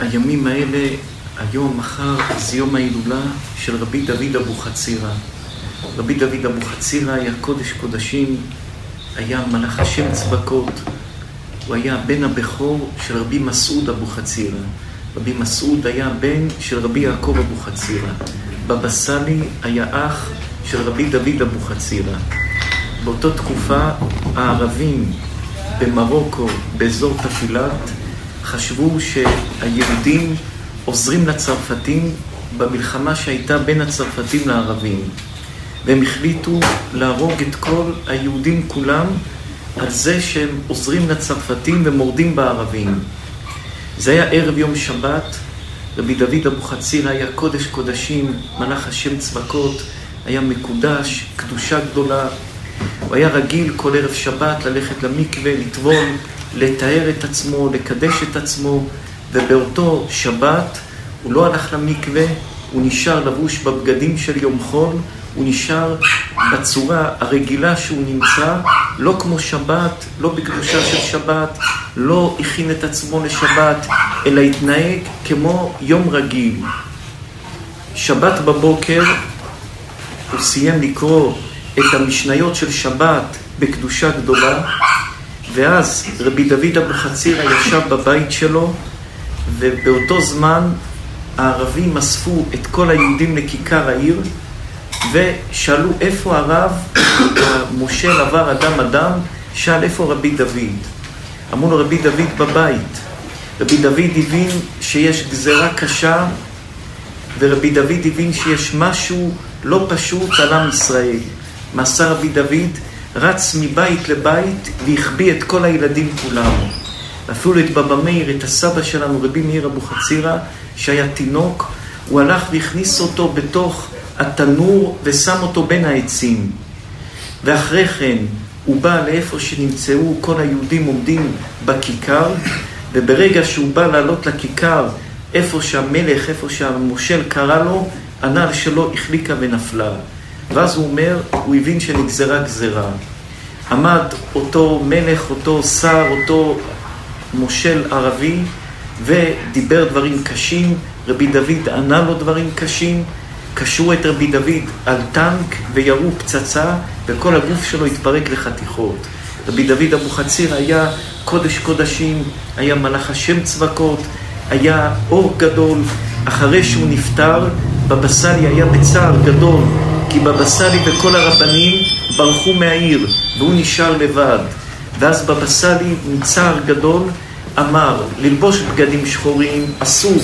הימים האלה, היום, מחר, זה יום ההילולה של רבי דוד אבוחצירא. רבי דוד אבוחצירא היה קודש קודשים, היה מלאך השם צבקות, הוא היה בן הבכור של רבי מסעוד אבוחצירא. רבי מסעוד היה בן של רבי יעקב אבוחצירא. בבא סאלי היה אח של רבי דוד אבוחצירא. באותה תקופה הערבים במרוקו, באזור תפילת, חשבו שהיהודים עוזרים לצרפתים במלחמה שהייתה בין הצרפתים לערבים. והם החליטו להרוג את כל היהודים כולם על זה שהם עוזרים לצרפתים ומורדים בערבים. זה היה ערב יום שבת, רבי דוד אבוחצירא היה קודש קודשים, מלאך השם צבקות, היה מקודש, קדושה גדולה. הוא היה רגיל כל ערב שבת ללכת למקווה, לטבול, לתאר את עצמו, לקדש את עצמו, ובאותו שבת הוא לא הלך למקווה, הוא נשאר לבוש בבגדים של יום חול, הוא נשאר בצורה הרגילה שהוא נמצא, לא כמו שבת, לא בקדושה של שבת, לא הכין את עצמו לשבת, אלא התנהג כמו יום רגיל. שבת בבוקר הוא סיים לקרוא את המשניות של שבת בקדושה גדולה, ואז רבי דוד אבוחצירא ישב בבית שלו, ובאותו זמן הערבים אספו את כל היהודים לכיכר העיר, ושאלו איפה הרב, המושל עבר אדם אדם, שאל איפה רבי דוד. אמרו לו רבי דוד בבית. רבי דוד הבין שיש גזרה קשה, ורבי דוד הבין שיש משהו לא פשוט על עם ישראל. מעשה רבי דוד רץ מבית לבית והחביא את כל הילדים כולם. אפילו את בבא מאיר, את הסבא שלנו, רבי מאיר אבוחצירא, שהיה תינוק, הוא הלך והכניס אותו בתוך התנור ושם אותו בין העצים. ואחרי כן הוא בא לאיפה שנמצאו כל היהודים עומדים בכיכר, וברגע שהוא בא לעלות לכיכר, איפה שהמלך, איפה שהמושל קרא לו, הנעל שלו החליקה ונפלה. ואז הוא אומר, הוא הבין שנגזרה גזרה. עמד אותו מלך, אותו שר, אותו מושל ערבי, ודיבר דברים קשים, רבי דוד ענה לו דברים קשים, קשרו את רבי דוד על טנק וירו פצצה, וכל הגוף שלו התפרק לחתיכות. רבי דוד אבוחצירא היה קודש קודשים, היה מלאך השם צבקות, היה אור גדול. אחרי שהוא נפטר, בבא סאלי היה בצער גדול, כי בבא סאלי וכל הרבנים ברחו מהעיר, והוא נשאר לבד. ואז בבא סאלי, עם צער גדול, אמר, ללבוש בגדים שחורים אסור,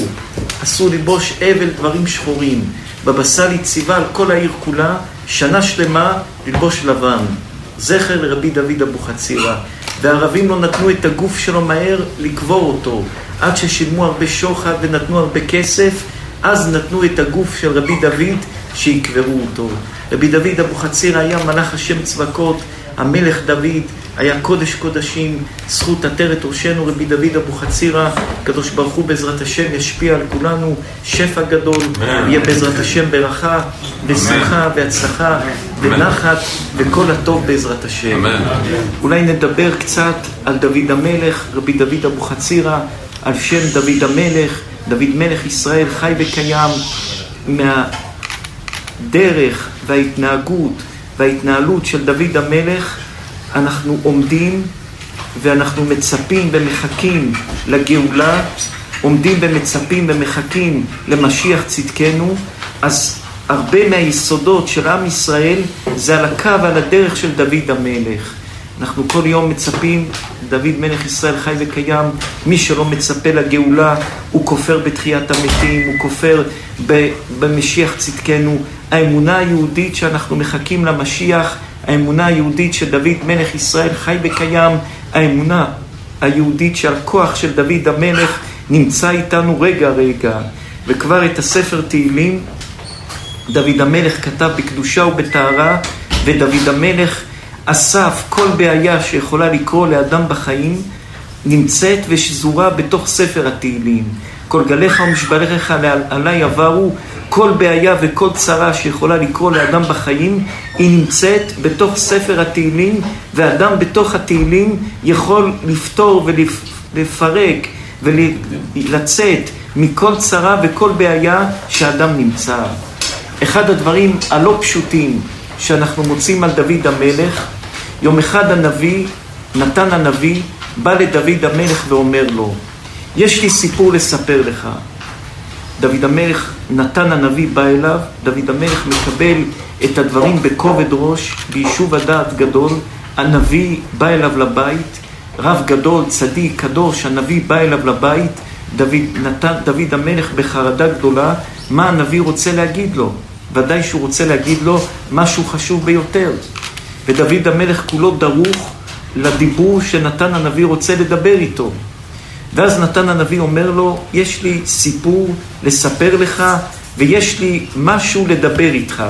אסור ללבוש אבל דברים שחורים. בבא סאלי ציווה על כל העיר כולה, שנה שלמה ללבוש לבן. זכר לרבי דוד אבוחצירא. והערבים לא נתנו את הגוף שלו מהר לקבור אותו, עד ששילמו הרבה שוחד ונתנו הרבה כסף, אז נתנו את הגוף של רבי דוד שיקברו אותו. רבי דוד אבוחצירא היה מלאך השם צבקות, המלך דוד, היה קודש קודשים, זכות עטרת ראשנו רבי דוד אבוחצירא, הקדוש ברוך הוא בעזרת השם ישפיע על כולנו שפע גדול, יהיה בעזרת השם ברכה ושמחה והצלחה ונחת וכל הטוב בעזרת השם. אולי נדבר קצת על דוד המלך, רבי דוד אבוחצירא, על שם דוד המלך, דוד מלך ישראל חי וקיים מהדרך וההתנהגות וההתנהלות של דוד המלך אנחנו עומדים ואנחנו מצפים ומחכים לגאולה, עומדים ומצפים ומחכים למשיח צדקנו, אז הרבה מהיסודות של עם ישראל זה על הקו, על הדרך של דוד המלך. אנחנו כל יום מצפים, דוד מלך ישראל חי וקיים, מי שלא מצפה לגאולה הוא כופר בתחיית המתים, הוא כופר במשיח צדקנו. האמונה היהודית שאנחנו מחכים למשיח האמונה היהודית של דוד מלך ישראל חי וקיים, האמונה היהודית שהכוח של דוד המלך נמצא איתנו רגע רגע. וכבר את הספר תהילים דוד המלך כתב בקדושה ובטהרה, ודוד המלך אסף כל בעיה שיכולה לקרוא לאדם בחיים, נמצאת ושזורה בתוך ספר התהילים. כל גליך ומשבריך עליי עברו, כל בעיה וכל צרה שיכולה לקרוא לאדם בחיים, היא נמצאת בתוך ספר התהילים, ואדם בתוך התהילים יכול לפתור ולפרק ולצאת מכל צרה וכל בעיה שאדם נמצא. אחד הדברים הלא פשוטים שאנחנו מוצאים על דוד המלך, יום אחד הנביא, נתן הנביא, בא לדוד המלך ואומר לו, יש לי סיפור לספר לך. דוד המלך, נתן הנביא בא אליו, דוד המלך מקבל את הדברים בכובד ראש, ביישוב הדעת גדול, הנביא בא אליו לבית, רב גדול, צדיק, קדוש, הנביא בא אליו לבית, דוד, נתן, דוד המלך בחרדה גדולה, מה הנביא רוצה להגיד לו? ודאי שהוא רוצה להגיד לו משהו חשוב ביותר. ודוד המלך כולו דרוך לדיבור שנתן הנביא רוצה לדבר איתו. ואז נתן הנביא אומר לו, יש לי סיפור לספר לך ויש לי משהו לדבר איתך.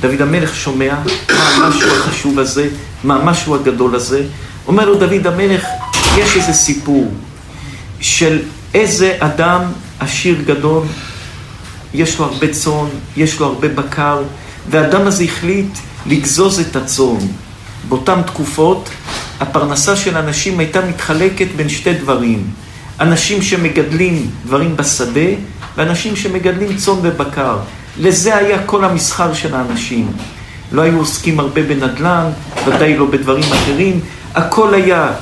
דוד המלך שומע מה המשהו החשוב הזה, מה המשהו הגדול הזה. אומר לו דוד המלך, יש איזה סיפור של איזה אדם עשיר גדול, יש לו הרבה צאן, יש לו הרבה בקר, והאדם הזה החליט לגזוז את הצאן. באותן תקופות הפרנסה של אנשים הייתה מתחלקת בין שתי דברים. אנשים שמגדלים דברים בשדה, ואנשים שמגדלים צאן ובקר. לזה היה כל המסחר של האנשים. לא היו עוסקים הרבה בנדל"ן, ודאי לא בדברים אחרים. הכל היה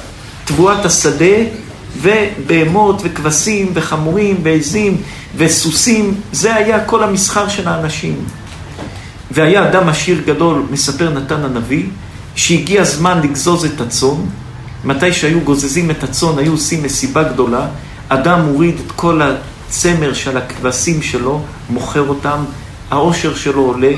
תבואת השדה ובהמות וכבשים וחמורים ועזים וסוסים. זה היה כל המסחר של האנשים. והיה אדם עשיר גדול, מספר נתן הנביא, שהגיע הזמן לגזוז את הצאן. מתי שהיו גוזזים את הצאן, היו עושים מסיבה גדולה. אדם מוריד את כל הצמר של הכבשים שלו, מוכר אותם, העושר שלו עולה.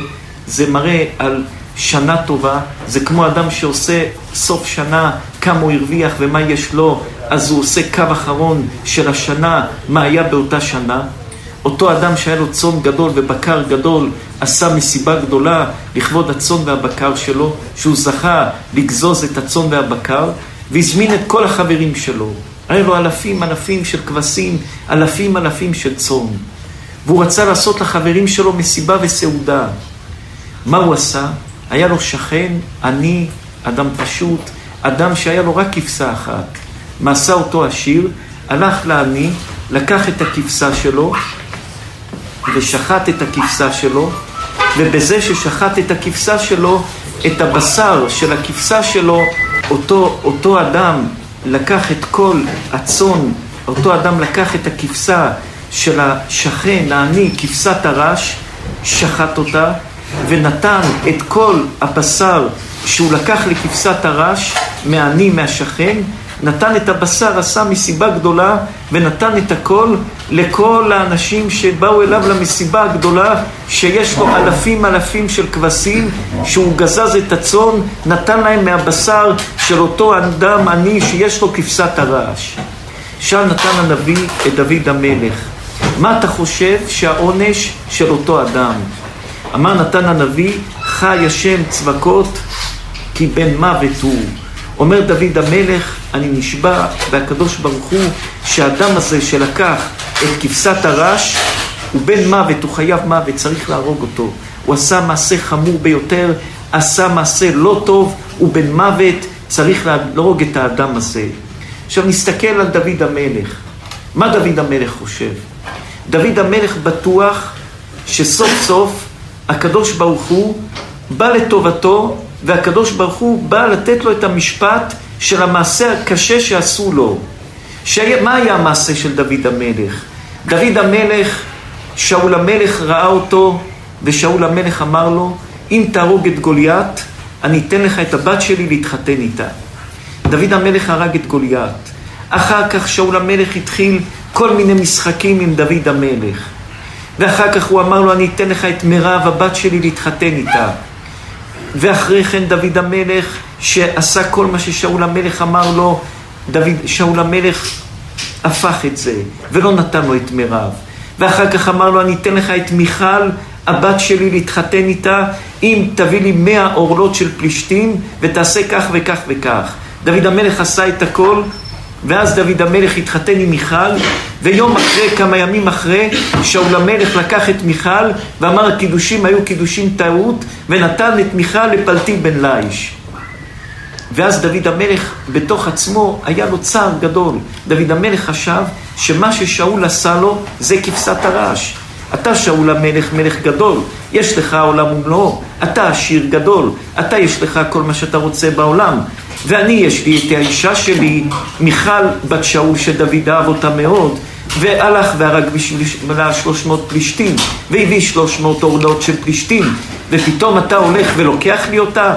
זה מראה על שנה טובה, זה כמו אדם שעושה סוף שנה, כמה הוא הרוויח ומה יש לו, אז הוא עושה קו אחרון של השנה, מה היה באותה שנה. אותו אדם שהיה לו צאן גדול ובקר גדול, עשה מסיבה גדולה לכבוד הצאן והבקר שלו, שהוא זכה לגזוז את הצאן והבקר, והזמין את כל החברים שלו. היה לו אלפים אלפים של כבשים, אלפים אלפים של צאן. והוא רצה לעשות לחברים שלו מסיבה וסעודה. מה הוא עשה? היה לו שכן, עני, אדם פשוט, אדם שהיה לו רק כבשה אחת. מה עשה אותו עשיר? הלך לעני, לקח את הכבשה שלו ושחט את הכבשה שלו, ובזה ששחט את הכבשה שלו, את הבשר של הכבשה שלו, אותו, אותו אדם לקח את כל הצאן, אותו אדם לקח את הכבשה של השכן, העני, כבשת הרש, שחט אותה, ונתן את כל הבשר שהוא לקח לכבשת הרש, מהעני, מהשכן, נתן את הבשר, עשה מסיבה גדולה, ונתן את הכל לכל האנשים שבאו אליו למסיבה הגדולה, שיש לו אלפים אלפים של כבשים, שהוא גזז את הצאן, נתן להם מהבשר של אותו אדם עני שיש לו כבשת הרעש. שם נתן הנביא את דוד המלך. מה אתה חושב שהעונש של אותו אדם? אמר נתן הנביא, חי השם צבקות כי בן מוות הוא. אומר דוד המלך, אני נשבע והקדוש ברוך הוא שהאדם הזה שלקח את כבשת הרש הוא בן מוות, הוא חייב מוות, צריך להרוג אותו. הוא עשה מעשה חמור ביותר, עשה מעשה לא טוב, הוא בן מוות, צריך להרוג את האדם הזה. עכשיו נסתכל על דוד המלך. מה דוד המלך חושב? דוד המלך בטוח שסוף סוף הקדוש ברוך הוא בא לטובתו והקדוש ברוך הוא בא לתת לו את המשפט של המעשה הקשה שעשו לו. מה היה המעשה של דוד המלך? דוד המלך, שאול המלך ראה אותו, ושאול המלך אמר לו, אם תהרוג את גוליית, אני אתן לך את הבת שלי להתחתן איתה. דוד המלך הרג את גוליית. אחר כך שאול המלך התחיל כל מיני משחקים עם דוד המלך. ואחר כך הוא אמר לו, אני אתן לך את מירב, הבת שלי, להתחתן איתה. ואחרי כן דוד המלך, שעשה כל מה ששאול המלך אמר לו, דוד, שאול המלך הפך את זה, ולא נתן לו את מירב. ואחר כך אמר לו, אני אתן לך את מיכל, הבת שלי, להתחתן איתה, אם תביא לי מאה עורלות של פלישתים, ותעשה כך וכך וכך. דוד המלך עשה את הכל, ואז דוד המלך התחתן עם מיכל, ויום אחרי, כמה ימים אחרי, שאול המלך לקח את מיכל, ואמר הקידושים היו קידושים טעות, ונתן את מיכל לפלטי בן ליש. ואז דוד המלך בתוך עצמו היה לו צער גדול. דוד המלך חשב שמה ששאול עשה לו זה כבשת הרש. אתה שאול המלך, מלך גדול, יש לך עולם ומלואו, אתה עשיר גדול, אתה יש לך כל מה שאתה רוצה בעולם. ואני, יש לי את האישה שלי, מיכל בת שאול, שדוד אהב אותה מאוד, והלך והרג בשבילה שלוש מאות פלישתים, והביא שלוש מאות עורלות של פלישתים, ופתאום אתה הולך ולוקח לי אותה?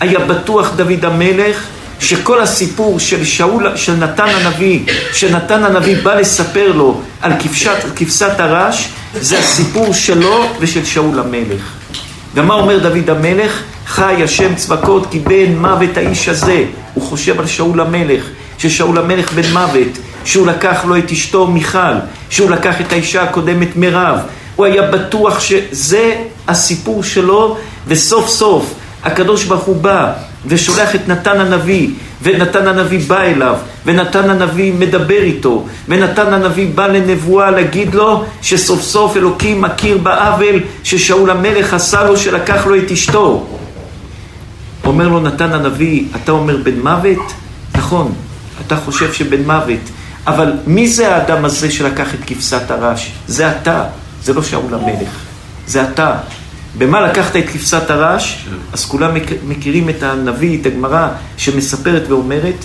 היה בטוח דוד המלך שכל הסיפור של שאול, של נתן הנביא, שנתן הנביא בא לספר לו על כבשת, כבשת הרש, זה הסיפור שלו ושל שאול המלך. ומה אומר דוד המלך? חי השם צבקות כי בן מוות האיש הזה. הוא חושב על שאול המלך, ששאול המלך בן מוות, שהוא לקח לו את אשתו מיכל, שהוא לקח את האישה הקודמת מירב. הוא היה בטוח שזה הסיפור שלו, וסוף סוף הקדוש ברוך הוא בא ושולח את נתן הנביא, ונתן הנביא בא אליו, ונתן הנביא מדבר איתו, ונתן הנביא בא לנבואה להגיד לו שסוף סוף אלוקים מכיר בעוול ששאול המלך עשה לו שלקח לו את אשתו. אומר לו נתן הנביא, אתה אומר בן מוות? נכון, אתה חושב שבן מוות, אבל מי זה האדם הזה שלקח את כבשת הרש? זה אתה, זה לא שאול המלך, זה אתה. במה לקחת את כבשת הרש? אז כולם מכירים את הנביא, את הגמרא, שמספרת ואומרת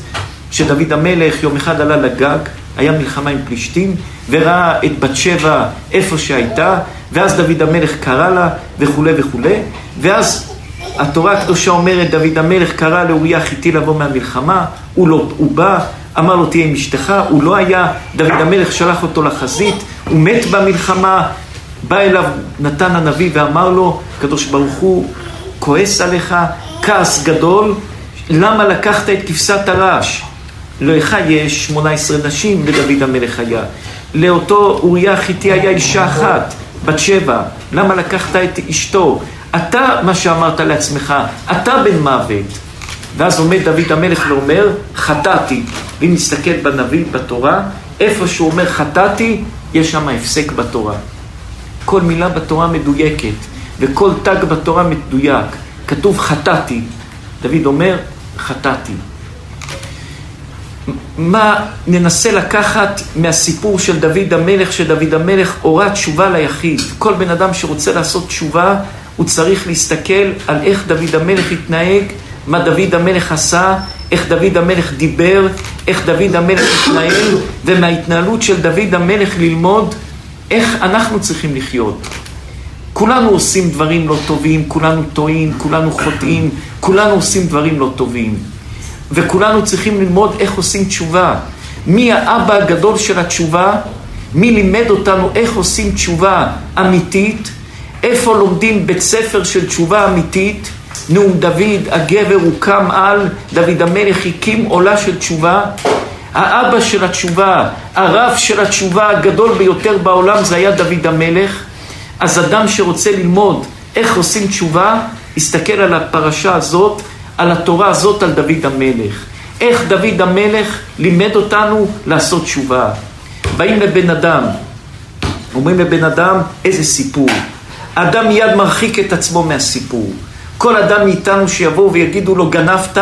שדוד המלך יום אחד עלה לגג, היה מלחמה עם פלישתים, וראה את בת שבע איפה שהייתה, ואז דוד המלך קרא לה, וכולי וכולי, ואז התורה הקדושה אומרת, דוד המלך קרא לאוריה חיתי לבוא מהמלחמה, הוא, לא, הוא בא, אמר לו תהיה עם אשתך, הוא לא היה, דוד המלך שלח אותו לחזית, הוא מת במלחמה, בא אליו נתן הנביא ואמר לו, הקדוש ברוך הוא כועס עליך, כעס גדול, למה לקחת את כבשת הרש? לך יש 18 נשים לדוד המלך היה. לאותו אוריה החיתי היה אישה אחת, בת שבע. למה לקחת את אשתו? אתה, מה שאמרת לעצמך, אתה בן מוות. ואז עומד דוד המלך ואומר, חטאתי. ואם נסתכל בנביא, בתורה, איפה שהוא אומר חטאתי, יש שם הפסק בתורה. כל מילה בתורה מדויקת, וכל תג בתורה מדויק. כתוב חטאתי. דוד אומר, חטאתי. מה ננסה לקחת מהסיפור של דוד המלך, שדוד המלך הורה תשובה ליחיד. כל בן אדם שרוצה לעשות תשובה, הוא צריך להסתכל על איך דוד המלך התנהג, מה דוד המלך עשה, איך דוד המלך דיבר, איך דוד המלך התנהל, ומההתנהלות של דוד המלך ללמוד איך אנחנו צריכים לחיות. כולנו עושים דברים לא טובים, כולנו טועים, כולנו חוטאים, כולנו עושים דברים לא טובים. וכולנו צריכים ללמוד איך עושים תשובה. מי האבא הגדול של התשובה? מי לימד אותנו איך עושים תשובה אמיתית? איפה לומדים בית ספר של תשובה אמיתית? נאום דוד, הגבר הוקם על, דוד המלך הקים עולה של תשובה. האבא של התשובה, הרב של התשובה הגדול ביותר בעולם זה היה דוד המלך. אז אדם שרוצה ללמוד איך עושים תשובה, יסתכל על הפרשה הזאת, על התורה הזאת, על דוד המלך. איך דוד המלך לימד אותנו לעשות תשובה. באים לבן אדם, אומרים לבן אדם, איזה סיפור. האדם מיד מרחיק את עצמו מהסיפור. כל אדם מאיתנו שיבואו ויגידו לו גנבת,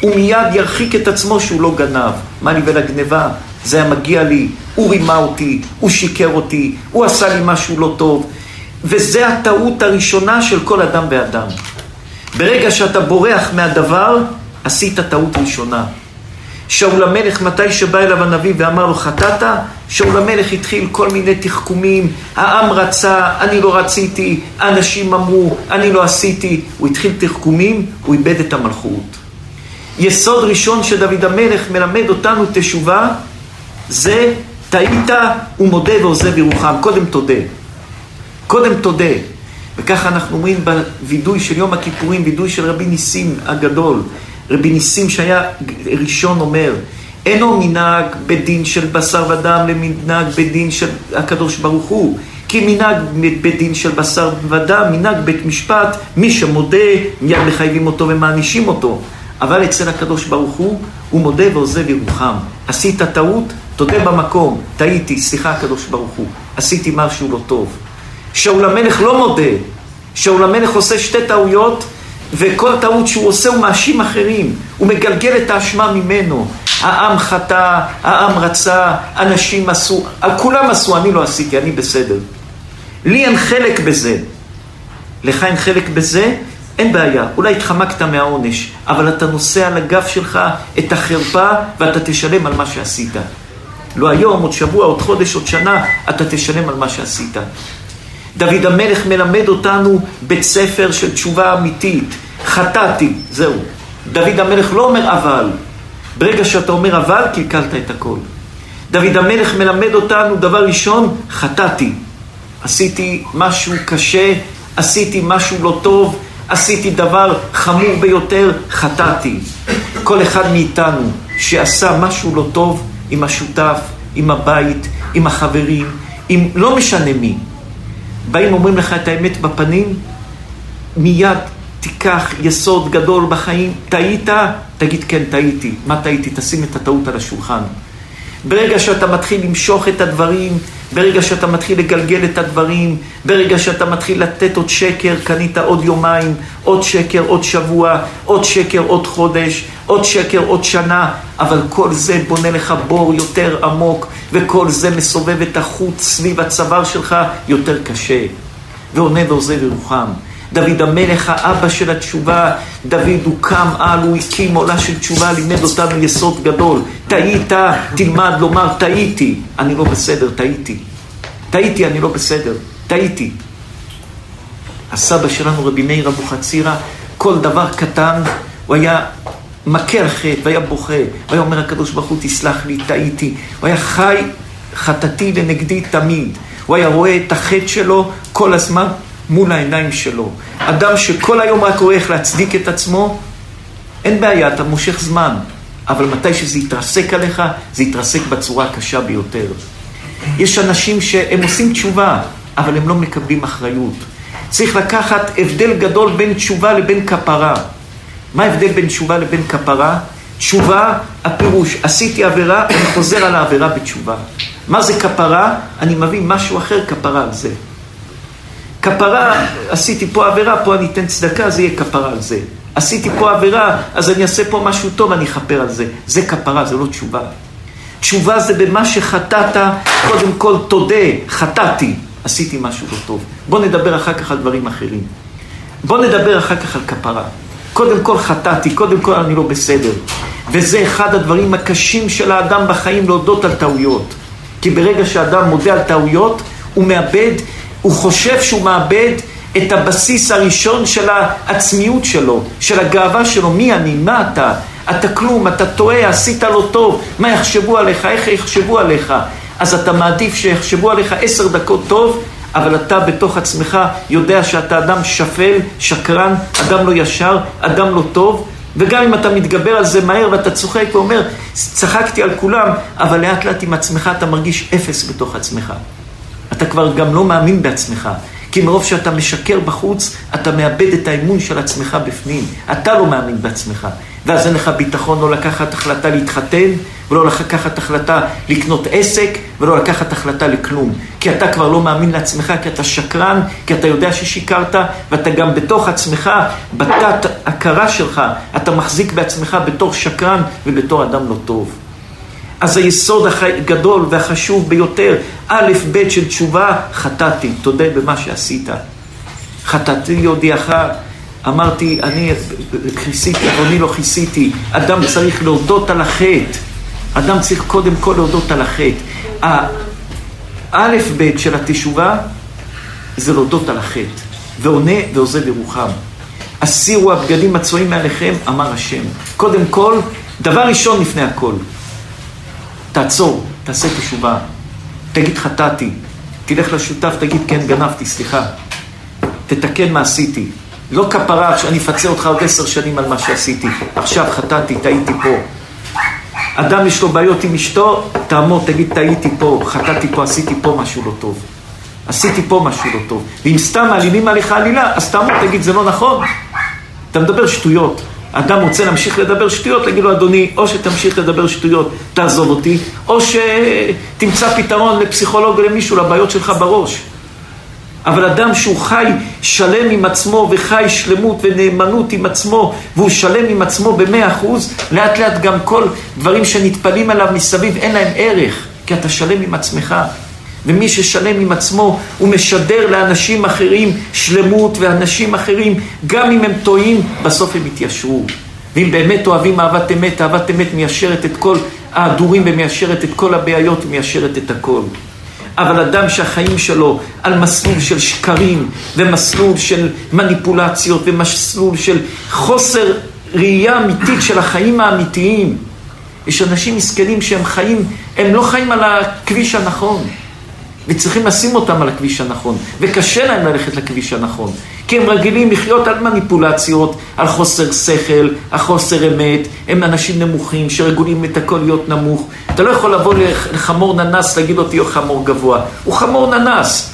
הוא מיד ירחיק את עצמו שהוא לא גנב. מה לי ולגניבה? זה היה מגיע לי, הוא רימה אותי, הוא שיקר אותי, הוא עשה לי משהו לא טוב. וזה הטעות הראשונה של כל אדם ואדם. ברגע שאתה בורח מהדבר, עשית טעות ראשונה. שאול המלך, מתי שבא אליו הנביא ואמר לו חטאת, שאול המלך התחיל כל מיני תחכומים, העם רצה, אני לא רציתי, אנשים אמרו, אני לא עשיתי, הוא התחיל תחכומים, הוא איבד את המלכות. יסוד ראשון שדוד המלך מלמד אותנו תשובה, זה טעית ומודה ועוזב ירוחם. קודם תודה. קודם תודה. וככה אנחנו אומרים בווידוי של יום הכיפורים, וידוי של רבי ניסים הגדול. רבי ניסים שהיה ראשון אומר, אינו מנהג בדין של בשר ודם למנהג בדין של הקדוש ברוך הוא. כי מנהג בדין של בשר ודם, מנהג בית משפט, מי שמודה, מיד מחייבים אותו ומענישים אותו. אבל אצל הקדוש ברוך הוא, הוא מודה ועוזב ירוחם. עשית טעות, תודה במקום, טעיתי, סליחה הקדוש ברוך הוא, עשיתי משהו לא טוב. שאול המלך לא מודה, שאול המלך עושה שתי טעויות, וכל טעות שהוא עושה הוא מאשים אחרים, הוא מגלגל את האשמה ממנו. העם חטא, העם רצה, אנשים עשו, כולם עשו, אני לא עשיתי, אני בסדר. לי אין חלק בזה. לך אין חלק בזה, אין בעיה. אולי התחמקת מהעונש, אבל אתה נושא על הגב שלך את החרפה ואתה תשלם על מה שעשית. לא היום, עוד שבוע, עוד חודש, עוד שנה, אתה תשלם על מה שעשית. דוד המלך מלמד אותנו בית ספר של תשובה אמיתית. חטאתי, זהו. דוד המלך לא אומר אבל. ברגע שאתה אומר אבל, קלקלת את הכל. דוד המלך מלמד אותנו, דבר ראשון, חטאתי. עשיתי משהו קשה, עשיתי משהו לא טוב, עשיתי דבר חמור ביותר, חטאתי. כל אחד מאיתנו שעשה משהו לא טוב עם השותף, עם הבית, עם החברים, עם לא משנה מי, באים אומרים לך את האמת בפנים, מיד תיקח יסוד גדול בחיים, טעית, תגיד כן, טעיתי. מה טעיתי? תשים את הטעות על השולחן. ברגע שאתה מתחיל למשוך את הדברים, ברגע שאתה מתחיל לגלגל את הדברים, ברגע שאתה מתחיל לתת עוד שקר, קנית עוד יומיים, עוד שקר, עוד שבוע, עוד שקר, עוד חודש, עוד שקר, עוד שנה, אבל כל זה בונה לך בור יותר עמוק, וכל זה מסובב את החוט סביב הצוואר שלך יותר קשה. ועונה ועוזב ירוחם. דוד המלך, האבא של התשובה, דוד הוא קם על, הוא הקים עולה של תשובה, לימד אותנו יסוד גדול. טעית, תלמד לומר טעיתי, אני לא בסדר, טעיתי. טעיתי, אני לא בסדר, טעיתי. הסבא שלנו, רבי מאיר אבוחצירא, כל דבר קטן, הוא היה מכה על חטא, והיה בוכה, והיה אומר הקדוש ברוך הוא, תסלח לי, טעיתי. הוא היה חי חטאתי לנגדי תמיד. הוא היה רואה את החטא שלו כל הזמן מול העיניים שלו. אדם שכל היום רק רואה איך להצדיק את עצמו, אין בעיה, אתה מושך זמן. אבל מתי שזה יתרסק עליך, זה יתרסק בצורה הקשה ביותר. יש אנשים שהם עושים תשובה, אבל הם לא מקבלים אחריות. צריך לקחת הבדל גדול בין תשובה לבין כפרה. מה ההבדל בין תשובה לבין כפרה? תשובה, הפירוש, עשיתי עבירה, אני חוזר על העבירה בתשובה. מה זה כפרה? אני מביא משהו אחר כפרה על זה. כפרה, עשיתי פה עבירה, פה אני אתן צדקה, זה יהיה כפרה על זה. עשיתי פה עבירה, אז אני אעשה פה משהו טוב, אני אכפר על זה. זה כפרה, זה לא תשובה. תשובה זה במה שחטאת, קודם כל תודה, חטאתי, עשיתי משהו לא טוב. בוא נדבר אחר כך על דברים אחרים. בוא נדבר אחר כך על כפרה. קודם כל חטאתי, קודם כל אני לא בסדר. וזה אחד הדברים הקשים של האדם בחיים, להודות על טעויות. כי ברגע שאדם מודה על טעויות, הוא מאבד, הוא חושב שהוא מאבד את הבסיס הראשון של העצמיות שלו, של הגאווה שלו. מי אני? מה אתה? אתה כלום, אתה טועה, עשית לא טוב, מה יחשבו עליך, איך יחשבו עליך? אז אתה מעדיף שיחשבו עליך עשר דקות טוב, אבל אתה בתוך עצמך יודע שאתה אדם שפל, שקרן, אדם לא ישר, אדם לא טוב, וגם אם אתה מתגבר על זה מהר ואתה צוחק ואומר, צחקתי על כולם, אבל לאט לאט עם עצמך אתה מרגיש אפס בתוך עצמך. אתה כבר גם לא מאמין בעצמך. כי מרוב שאתה משקר בחוץ, אתה מאבד את האמון של עצמך בפנים. אתה לא מאמין בעצמך. ואז אין לך ביטחון לא לקחת החלטה להתחתן, ולא לקחת החלטה לקנות עסק, ולא לקחת החלטה לכלום. כי אתה כבר לא מאמין לעצמך, כי אתה שקרן, כי אתה יודע ששיקרת, ואתה גם בתוך עצמך, בתת הכרה שלך, אתה מחזיק בעצמך בתור שקרן ובתור אדם לא טוב. אז היסוד הגדול והחשוב ביותר, א', ב' של תשובה, חטאתי, תודה במה שעשית. חטאתי הודיעך, אמרתי, אני כיסיתי, אני לא כיסיתי. אדם צריך להודות על החטא. אדם צריך קודם כל להודות על החטא. האלף ב' של התשובה זה להודות על החטא. ועונה ועוזב ירוחם. הסירו הבגדים הצועים מעליכם, אמר השם. קודם כל, דבר ראשון לפני הכל. תעצור, תעשה תשובה. תגיד חטאתי. תלך לשותף, תגיד כן, גנבתי, סליחה. תתקן מה עשיתי. לא כפרה, שאני אפצה אותך עוד עשר שנים על מה שעשיתי. עכשיו חטאתי, טעיתי פה. אדם יש לו בעיות עם אשתו, תעמוד, תגיד, טעיתי פה, חטאתי פה, עשיתי פה משהו לא טוב. עשיתי פה משהו לא טוב. ואם סתם מעלילים עליך עלילה, אז תעמוד, תגיד, זה לא נכון. אתה מדבר שטויות. אדם רוצה להמשיך לדבר שטויות, תגיד לו, אדוני, או שתמשיך לדבר שטויות, תעזוב אותי, או שתמצא פתרון לפסיכולוג או למישהו לבעיות שלך בראש. אבל אדם שהוא חי שלם עם עצמו וחי שלמות ונאמנות עם עצמו והוא שלם עם עצמו במאה אחוז, לאט לאט גם כל דברים שנטפלים עליו מסביב אין להם ערך, כי אתה שלם עם עצמך. ומי ששלם עם עצמו, הוא משדר לאנשים אחרים שלמות, ואנשים אחרים, גם אם הם טועים, בסוף הם יתיישרו. ואם באמת אוהבים אהבת אמת, אהבת אמת מיישרת את כל ההדורים ומיישרת את כל הבעיות ומיישרת את הכל. אבל אדם שהחיים שלו על מסלול של שקרים ומסלול של מניפולציות ומסלול של חוסר ראייה אמיתית של החיים האמיתיים. יש אנשים מסכנים שהם חיים, הם לא חיים על הכביש הנכון. וצריכים לשים אותם על הכביש הנכון, וקשה להם ללכת לכביש הנכון, כי הם רגילים לחיות על מניפולציות, על חוסר שכל, על חוסר אמת, הם אנשים נמוכים שרגולים את הכל להיות נמוך. אתה לא יכול לבוא לחמור ננס, להגיד לו תהיה חמור גבוה, הוא חמור ננס.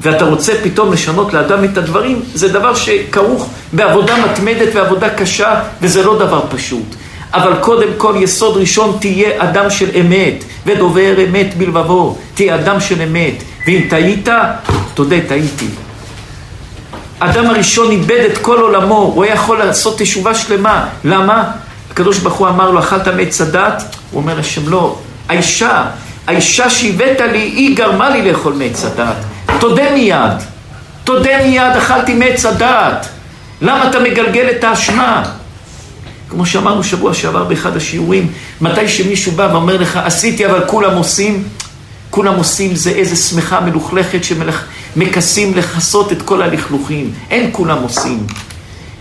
ואתה רוצה פתאום לשנות לאדם את הדברים, זה דבר שכרוך בעבודה מתמדת ועבודה קשה, וזה לא דבר פשוט. אבל קודם כל יסוד ראשון תהיה אדם של אמת, ודובר אמת בלבבו, תהיה אדם של אמת. ואם טעית, תודה, טעיתי. אדם הראשון איבד את כל עולמו, הוא היה יכול לעשות תשובה שלמה. למה? הקדוש ברוך הוא אמר לו, אכלת מעץ הדת? הוא אומר השם, לא. האישה, האישה שהבאת לי, היא גרמה לי לאכול מעץ הדת. תודה מיד. תודה מיד, אכלתי מעץ הדת. למה אתה מגלגל את האשמה? כמו שאמרנו שבוע שעבר באחד השיעורים, מתי שמישהו בא ואומר לך, עשיתי אבל כולם עושים, כולם עושים זה איזה שמחה מלוכלכת שמכסים לכסות את כל הלכלוכים. אין כולם עושים.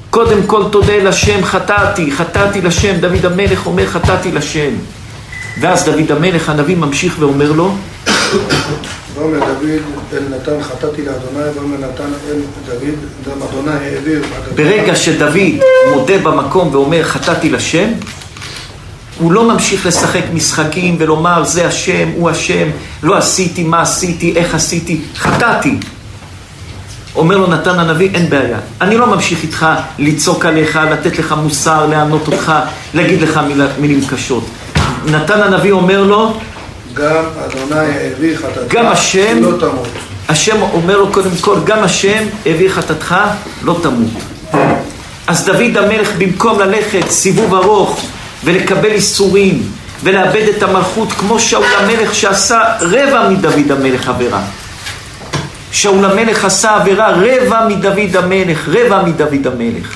קודם כל תודה לשם, חטאתי, חטאתי לשם. דוד המלך אומר, חטאתי לשם. ואז דוד המלך, הנביא ממשיך ואומר לו, ואומר דוד אל נתן חטאתי לאדוני, ואומר נתן אל דוד, גם אדוני העביר. ברגע שדוד מודה במקום ואומר חטאתי לשם, הוא לא ממשיך לשחק משחקים ולומר זה השם, הוא השם, לא עשיתי, מה עשיתי, איך עשיתי, חטאתי. אומר לו נתן הנביא, אין בעיה. אני לא ממשיך איתך לצעוק עליך, לתת לך מוסר, לענות אותך, להגיד לך מילים קשות. נתן הנביא אומר לו, גם אדוני העביר חטאתך, גם השם, לא תמות. השם אומר לו קודם כל, גם השם העביר חטאתך, לא תמות. אז דוד המלך במקום ללכת סיבוב ארוך ולקבל איסורים ולאבד את המלכות כמו שאול המלך שעשה רבע מדוד המלך עבירה. שאול המלך עשה עבירה רבע מדוד המלך, רבע מדוד המלך.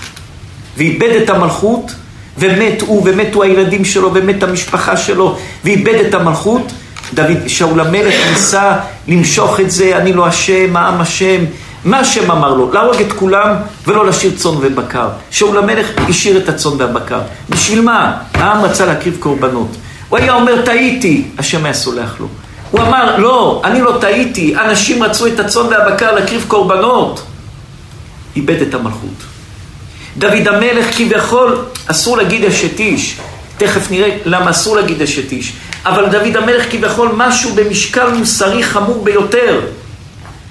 ואיבד את המלכות ומת הוא ומתו הילדים שלו ומת המשפחה שלו ואיבד את המלכות דוד, שאול המלך ניסה למשוך את זה, אני לא אשם, העם אשם. מה השם אמר לו? להרוג את כולם ולא להשאיר צאן ובקר. שאול המלך השאיר את הצאן והבקר. בשביל מה? העם רצה להקריב קורבנות. הוא היה אומר, טעיתי, השם היה סולח לו. הוא אמר, לא, אני לא טעיתי, אנשים רצו את הצאן והבקר להקריב קורבנות. איבד את המלכות. דוד המלך כביכול, אסור להגיד אשת איש. תכף נראה למה אסור להגיד אשת איש. אבל דוד המלך כביכול משהו במשקל מוסרי חמור ביותר.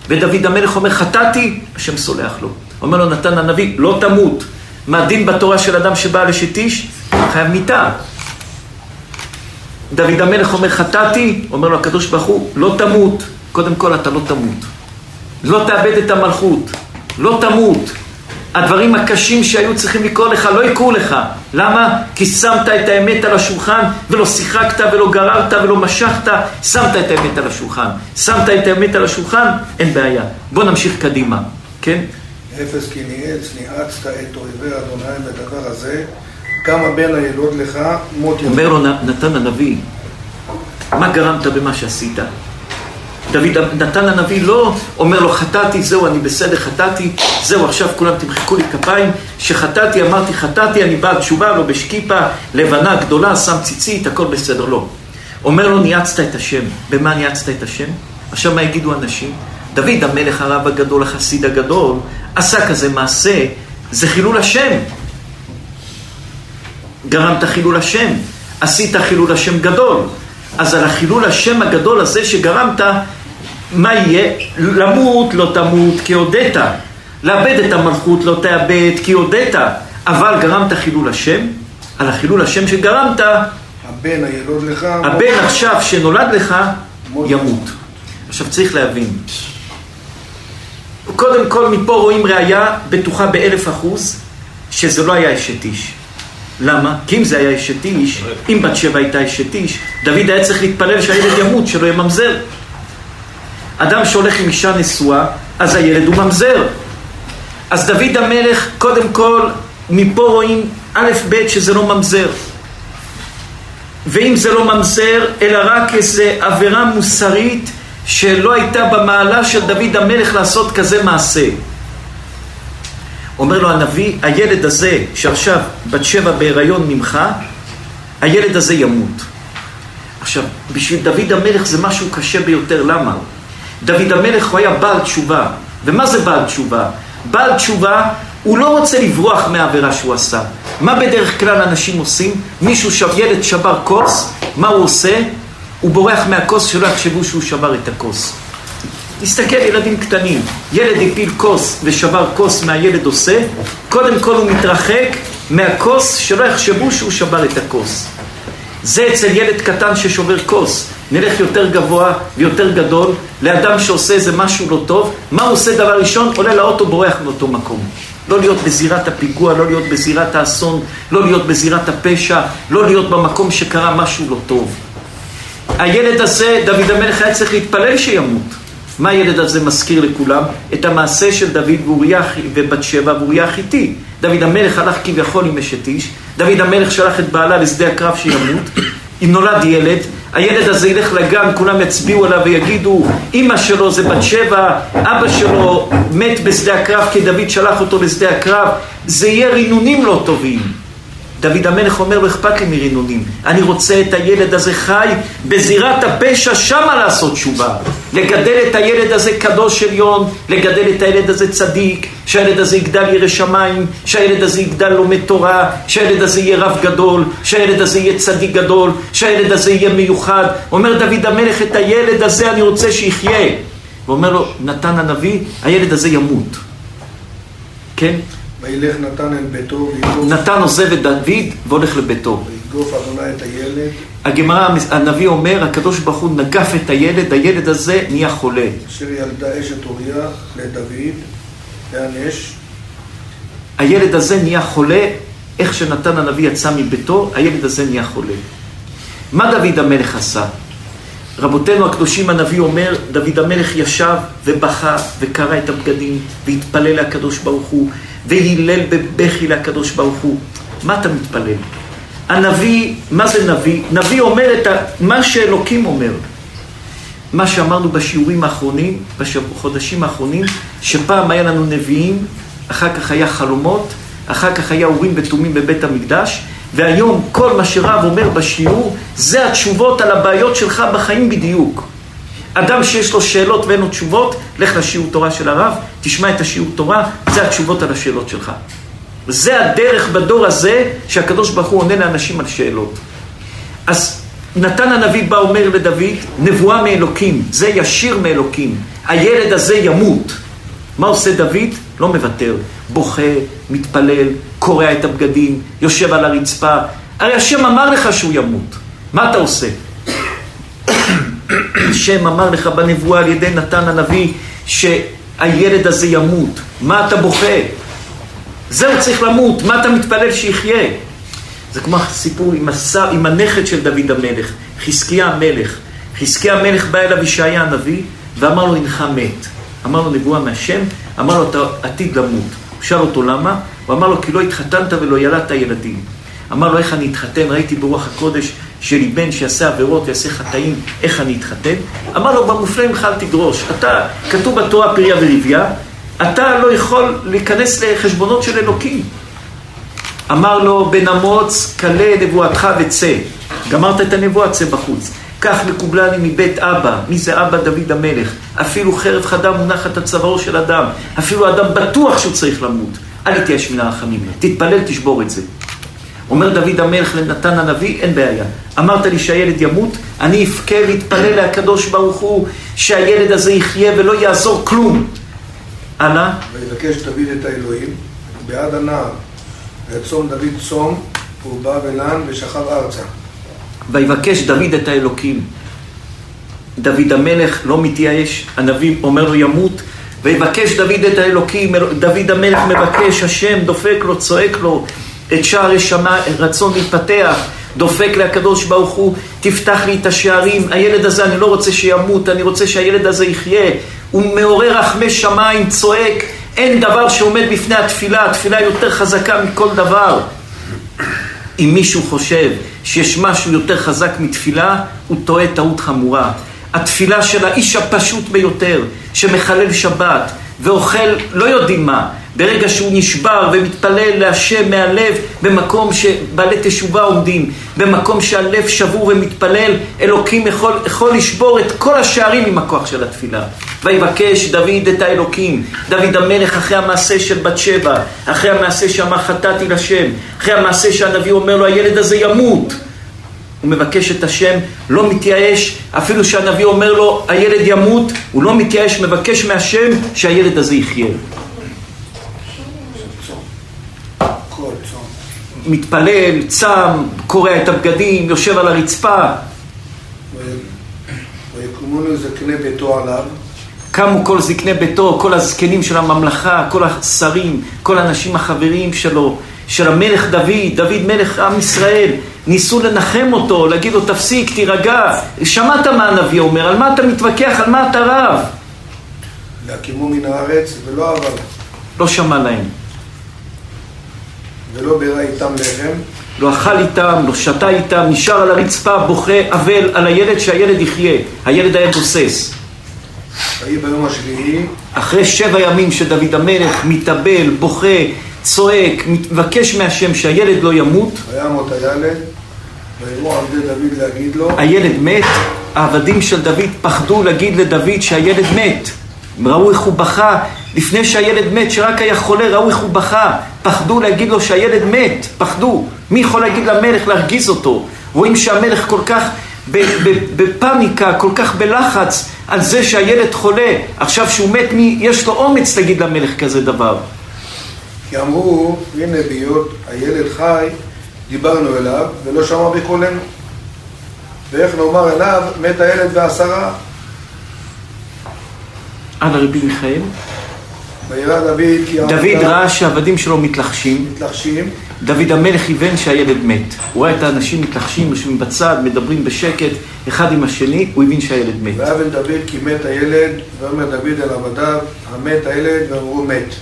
ודוד המלך אומר, חטאתי, השם סולח לו. אומר לו נתן הנביא, לא תמות. מה הדין בתורה של אדם שבא על אשת איש? חייב מיתה. דוד המלך אומר, חטאתי, אומר לו הקדוש ברוך הוא, לא תמות. קודם כל אתה לא תמות. לא תאבד את המלכות. לא תמות. הדברים הקשים שהיו צריכים לקרוא לך לא יקרו לך. למה? כי שמת את האמת על השולחן ולא שיחקת ולא גררת ולא משכת, שמת את האמת על השולחן. שמת את האמת על השולחן, אין בעיה. בוא נמשיך קדימה, כן? אפס כי ניאץ, ניאצת את אויבי אדוני בדבר הזה, כמה בין הילוד לך, מות ימים. אומר לו נתן הנביא, מה גרמת במה שעשית? דוד נתן הנביא לא אומר לו חטאתי, זהו אני בסדר, חטאתי, זהו עכשיו כולם תמחקו לי כפיים, שחטאתי, אמרתי חטאתי, אני בא תשובה, לא בשקיפה, לבנה גדולה, שם ציצית, הכל בסדר, לא. אומר לו ניאצת את השם, במה ניאצת את השם? עכשיו מה יגידו אנשים? דוד המלך הרב הגדול, החסיד הגדול, עשה כזה מעשה, זה חילול השם. גרמת חילול השם, עשית חילול השם גדול. אז על החילול השם הגדול הזה שגרמת, מה יהיה? למות לא תמות כי הודית. לאבד את המלכות לא תאבד כי הודית. אבל גרמת חילול השם, על החילול השם שגרמת, הבן הילוד לך, הבן עכשיו שנולד לך, ימות. עכשיו צריך להבין, קודם כל מפה רואים ראייה בטוחה באלף אחוז שזה לא היה אשת איש. למה? כי אם זה היה אשת איש, אם בת שבע הייתה אשת איש, דוד היה צריך להתפלל שהילד ימות, שלא יממזר. אדם שהולך עם אישה נשואה, אז הילד הוא ממזר. אז דוד המלך, קודם כל, מפה רואים א' ב' שזה לא ממזר. ואם זה לא ממזר, אלא רק איזה עבירה מוסרית שלא הייתה במעלה של דוד המלך לעשות כזה מעשה. אומר לו הנביא, הילד הזה שעכשיו בת שבע בהיריון ממך, הילד הזה ימות. עכשיו, בשביל דוד המלך זה משהו קשה ביותר, למה? דוד המלך הוא היה בעל תשובה. ומה זה בעל תשובה? בעל תשובה, הוא לא רוצה לברוח מהעבירה שהוא עשה. מה בדרך כלל אנשים עושים? מישהו, ילד שבר כוס, מה הוא עושה? הוא בורח מהכוס שלא יחשבו שהוא שבר את הכוס. תסתכל, ילדים קטנים, ילד הפיל כוס ושבר כוס מהילד עושה, קודם כל הוא מתרחק מהכוס שלא יחשבו שהוא שבר את הכוס. זה אצל ילד קטן ששובר כוס. נלך יותר גבוה ויותר גדול, לאדם שעושה איזה משהו לא טוב, מה הוא עושה דבר ראשון? עולה לאוטו, בורח מאותו מקום. לא להיות בזירת הפיגוע, לא להיות בזירת האסון, לא להיות בזירת הפשע, לא להיות במקום שקרה משהו לא טוב. הילד הזה, דוד המלך היה צריך להתפלל שימות. מה הילד הזה מזכיר לכולם? את המעשה של דוד ואוריה ובת שבע ואוריה החיתי. דוד המלך הלך כביכול עם אשת איש, דוד המלך שלח את בעלה לשדה הקרב שימות, אם נולד ילד, הילד הזה ילך לגן, כולם יצביעו עליו ויגידו, אימא שלו זה בת שבע, אבא שלו מת בשדה הקרב כי דוד שלח אותו לשדה הקרב, זה יהיה רינונים לא טובים. דוד המלך אומר, לא אכפת לי מרינונים. אני רוצה את הילד הזה חי בזירת הפשע, שמה לעשות תשובה. לגדל את הילד הזה קדוש עליון, לגדל את הילד הזה צדיק, שהילד הזה יגדל ירא שמיים, שהילד הזה יגדל לומד תורה, שהילד הזה יהיה רב גדול, שהילד הזה יהיה צדיק גדול, שהילד הזה יהיה מיוחד. אומר דוד המלך, את הילד הזה אני רוצה שיחיה. ואומר לו, נתן הנביא, הילד הזה ימות. כן? וילך נתן אל ביתו ויגוף... נתן עוזב את דוד והולך לביתו. ויגוף אדוני את הילד. הגמרא, הנביא אומר, הקדוש ברוך הוא נגף את הילד, הילד הזה נהיה חולה. אשר ילדה אשת אוריה לדוד, והנש. הילד הזה נהיה חולה, איך שנתן הנביא יצא מביתו, הילד הזה נהיה חולה. מה דוד המלך עשה? רבותינו הקדושים הנביא אומר, דוד המלך ישב ובכה וקרע את הבגדים והתפלל לקדוש ברוך הוא והילל בבכי לקדוש ברוך הוא. מה אתה מתפלל? הנביא, מה זה נביא? נביא אומר את מה שאלוקים אומר. מה שאמרנו בשיעורים האחרונים, בחודשים האחרונים, שפעם היה לנו נביאים, אחר כך היה חלומות, אחר כך היה אורים ותומים בבית המקדש, והיום כל מה שרב אומר בשיעור, זה התשובות על הבעיות שלך בחיים בדיוק. אדם שיש לו שאלות ואין לו תשובות, לך לשיעור תורה של הרב, תשמע את השיעור תורה, זה התשובות על השאלות שלך. זה הדרך בדור הזה שהקדוש ברוך הוא עונה לאנשים על שאלות. אז נתן הנביא בא אומר לדוד, נבואה מאלוקים, זה ישיר מאלוקים, הילד הזה ימות. מה עושה דוד? לא מוותר, בוכה, מתפלל, קורע את הבגדים, יושב על הרצפה. הרי השם אמר לך שהוא ימות. מה אתה עושה? השם אמר לך בנבואה על ידי נתן הנביא שהילד הזה ימות. מה אתה בוכה? זהו צריך למות, מה אתה מתפלל שיחיה? זה כמו הסיפור עם, השר, עם הנכד של דוד המלך, חזקיה המלך. חזקיה המלך בא אליו ישעיה הנביא ואמר לו הנך מת. אמר לו נבואה מהשם, אמר לו אתה עתיד למות. הוא שאל אותו למה? הוא אמר לו כי לא התחתנת ולא ילדת ילדים. אמר לו איך אני אתחתן, ראיתי ברוח הקודש שלי בן שיעשה עבירות ויעשה חטאים, איך אני אתחתן? אמר לו במופלא ממך אל תדרוש, אתה, כתוב בתורה פריה ורביה, אתה לא יכול להיכנס לחשבונות של אלוקים. אמר לו בן אמוץ, כלה נבואתך וצא. גמרת את הנבואה, צא בחוץ. כך מקובלה לי מבית אבא. מי זה אבא? דוד המלך. אפילו חרב חדה מונחת על צווארו של אדם. אפילו אדם בטוח שהוא צריך למות. אל יתייאש מן הרחמים. תתפלל, תשבור את זה. אומר דוד המלך לנתן הנביא, אין בעיה. אמרת לי שהילד ימות, אני אבכה ואתפלל להקדוש ברוך הוא שהילד הזה יחיה ולא יעזור כלום. הלאה. ויבקש דוד את האלוהים, בעד הנער, ויצום דוד צום, והוא בא ולן ושכב ארצה. ויבקש דוד את האלוקים. דוד המלך לא מתייאש, הנביא אומר לו ימות, ויבקש דוד את האלוקים, דוד המלך מבקש, השם דופק לו, צועק לו את שער השמה, רצון להתפתח, דופק לקדוש ברוך הוא, תפתח לי את השערים, הילד הזה אני לא רוצה שימות, אני רוצה שהילד הזה יחיה, הוא מעורר רחמי שמיים, צועק, אין דבר שעומד בפני התפילה, התפילה יותר חזקה מכל דבר. אם מישהו חושב שיש משהו יותר חזק מתפילה, הוא טועה טעות חמורה. התפילה של האיש הפשוט ביותר, שמחלל שבת ואוכל לא יודעים מה, ברגע שהוא נשבר ומתפלל להשם מהלב במקום שבעלי תשובה עומדים, במקום שהלב שבור ומתפלל, אלוקים יכול, יכול לשבור את כל השערים עם הכוח של התפילה. ויבקש דוד את האלוקים, דוד המלך אחרי המעשה של בת שבע, אחרי המעשה שאמר חטאתי לשם, אחרי המעשה שהנביא אומר לו הילד הזה ימות. הוא מבקש את השם, לא מתייאש, אפילו שהנביא אומר לו הילד ימות, הוא לא מתייאש, מבקש מהשם שהילד הזה יחיה. מתפלל, צם, קורע את הבגדים, יושב על הרצפה. ויקומונו זקני ביתו עליו. קמו כל זקני ביתו, כל הזקנים של הממלכה, כל השרים, כל האנשים החברים שלו, של המלך דוד, דוד מלך עם ישראל, ניסו לנחם אותו, להגיד לו תפסיק, תירגע, שמעת מה הנביא אומר, על מה אתה מתווכח, על מה אתה רב? להקימו מן הארץ ולא אבל. לא שמע להם. ולא בירה איתם לחם. לא אכל איתם, לא שתה איתם, נשאר על הרצפה, בוכה, אבל על הילד שהילד יחיה. הילד היה תוסס. ויהי ביום השביעי. אחרי שבע ימים שדוד המלך מתאבל, בוכה, צועק, מבקש מהשם שהילד לא ימות. וימות הילד, ויראו עבדי דוד להגיד לו. הילד מת, העבדים של דוד פחדו להגיד לדוד שהילד מת. ראו איך הוא בכה, לפני שהילד מת, שרק היה חולה, ראו איך הוא בכה. פחדו להגיד לו שהילד מת, פחדו. מי יכול להגיד למלך להרגיז אותו? רואים שהמלך כל כך בפניקה, כל כך בלחץ על זה שהילד חולה. עכשיו שהוא מת, מי, יש לו אומץ להגיד למלך כזה דבר. כי אמרו, הנה בהיות הילד חי, דיברנו אליו ולא שמע בקולנו. ואיך נאמר אליו, מת הילד בעשרה. אנא רבי מיכאל. וירא דוד כי דוד ראה שהעבדים שלו מתלחשים. מתלחשים. דוד המלך כיוון שהילד מת. הוא ראה את האנשים מתלחשים, יושבים בצד, מדברים בשקט, אחד עם השני, הוא הבין שהילד מת. ואבן דוד כי מת הילד, ואומר דוד אל עבדיו, המת הילד, ואמרו מת.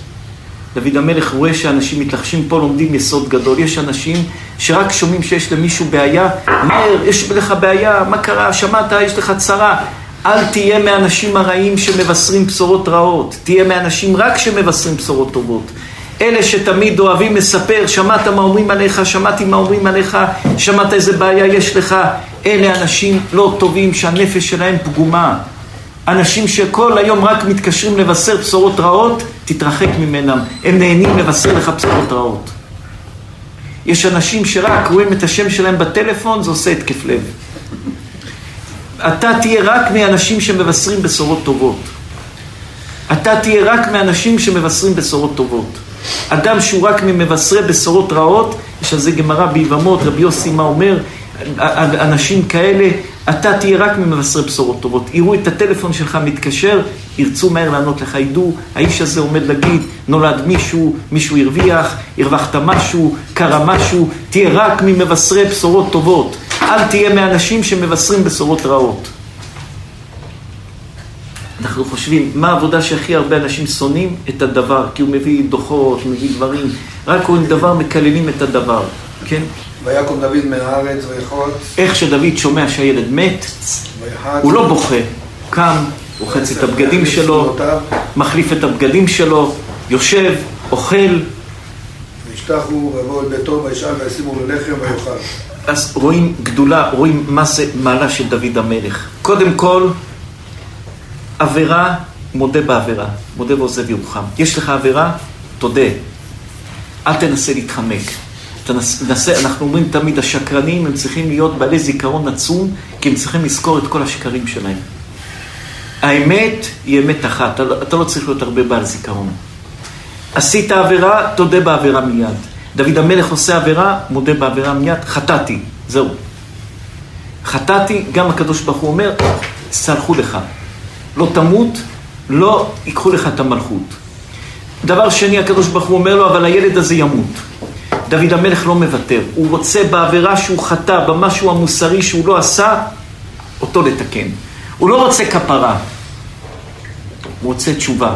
דוד המלך רואה שאנשים מתלחשים, פה לומדים יסוד גדול. יש אנשים שרק שומעים שיש למישהו בעיה, מהר, יש לך בעיה, מה קרה, שמעת, יש לך צרה. אל תהיה מהאנשים הרעים שמבשרים בשורות רעות, תהיה מהאנשים רק שמבשרים בשורות טובות. אלה שתמיד אוהבים לספר, שמעת מה אומרים עליך, שמעתי מה אומרים עליך, שמעת איזה בעיה יש לך, אלה אנשים לא טובים שהנפש שלהם פגומה. אנשים שכל היום רק מתקשרים לבשר בשורות רעות, תתרחק ממנם, הם נהנים לבשר לך בשורות רעות. יש אנשים שרק רואים את השם שלהם בטלפון, זה עושה התקף לב. אתה תהיה רק מאנשים שמבשרים בשורות טובות. אתה תהיה רק מאנשים שמבשרים בשורות טובות. אדם שהוא רק ממבשרי בשורות רעות, יש על זה גמרא ביבמות, רבי יוסי מה אומר, אנשים כאלה, אתה תהיה רק ממבשרי בשורות טובות. יראו את הטלפון שלך מתקשר, ירצו מהר לענות לך, ידעו, האיש הזה עומד להגיד, נולד מישהו, מישהו הרוויח, הרווחת משהו, קרה משהו, תהיה רק ממבשרי בשורות טובות. אל תהיה מאנשים שמבשרים בשורות רעות. אנחנו חושבים, מה העבודה שהכי הרבה אנשים שונאים? את הדבר, כי הוא מביא דוחות, מביא דברים, רק רואים דבר, מקללים את הדבר, כן? ויקום דוד מן הארץ ויחוץ. איך שדוד שומע שהילד מת, הוא לא בוכה, קם, רוחץ את הבגדים שלו, מחליף את הבגדים שלו, יושב, אוכל. וישתחו ויבואו אל ביתו וישאל וישימו לו לחם ויאכל. אז רואים גדולה, רואים מה זה מעלה של דוד המלך. קודם כל, עבירה, מודה בעבירה. מודה ועוזב ירוחם. יש לך עבירה, תודה. אל תנסה להתחמק. תנסה, אנחנו אומרים תמיד, השקרנים הם צריכים להיות בעלי זיכרון עצום, כי הם צריכים לזכור את כל השקרים שלהם. האמת היא אמת אחת, אתה לא, לא צריך להיות הרבה בעל זיכרון. עשית עבירה, תודה בעבירה מיד. דוד המלך עושה עבירה, מודה בעבירה מיד, חטאתי, זהו. חטאתי, גם הקדוש ברוך הוא אומר, סלחו לך. לא תמות, לא ייקחו לך את המלכות. דבר שני, הקדוש ברוך הוא אומר לו, אבל הילד הזה ימות. דוד המלך לא מוותר, הוא רוצה בעבירה שהוא חטא, במשהו המוסרי שהוא לא עשה, אותו לתקן. הוא לא רוצה כפרה, הוא רוצה תשובה.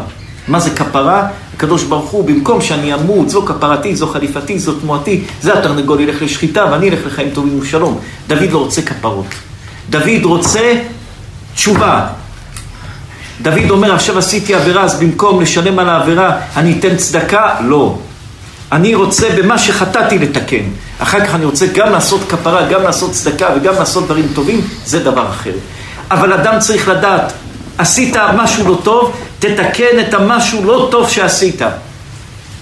מה זה כפרה? הקדוש ברוך הוא, במקום שאני אמות, זו כפרתי, זו חליפתי, זו תמועתי, זה התרנגול ילך לשחיטה ואני אלך לחיים טובים ושלום. דוד לא רוצה כפרות. דוד רוצה תשובה. דוד אומר, עכשיו עשיתי עבירה, אז במקום לשלם על העבירה, אני אתן צדקה? לא. אני רוצה במה שחטאתי לתקן. אחר כך אני רוצה גם לעשות כפרה, גם לעשות צדקה וגם לעשות דברים טובים, זה דבר אחר. אבל אדם צריך לדעת, עשית משהו לא טוב, תתקן את המשהו לא טוב שעשית.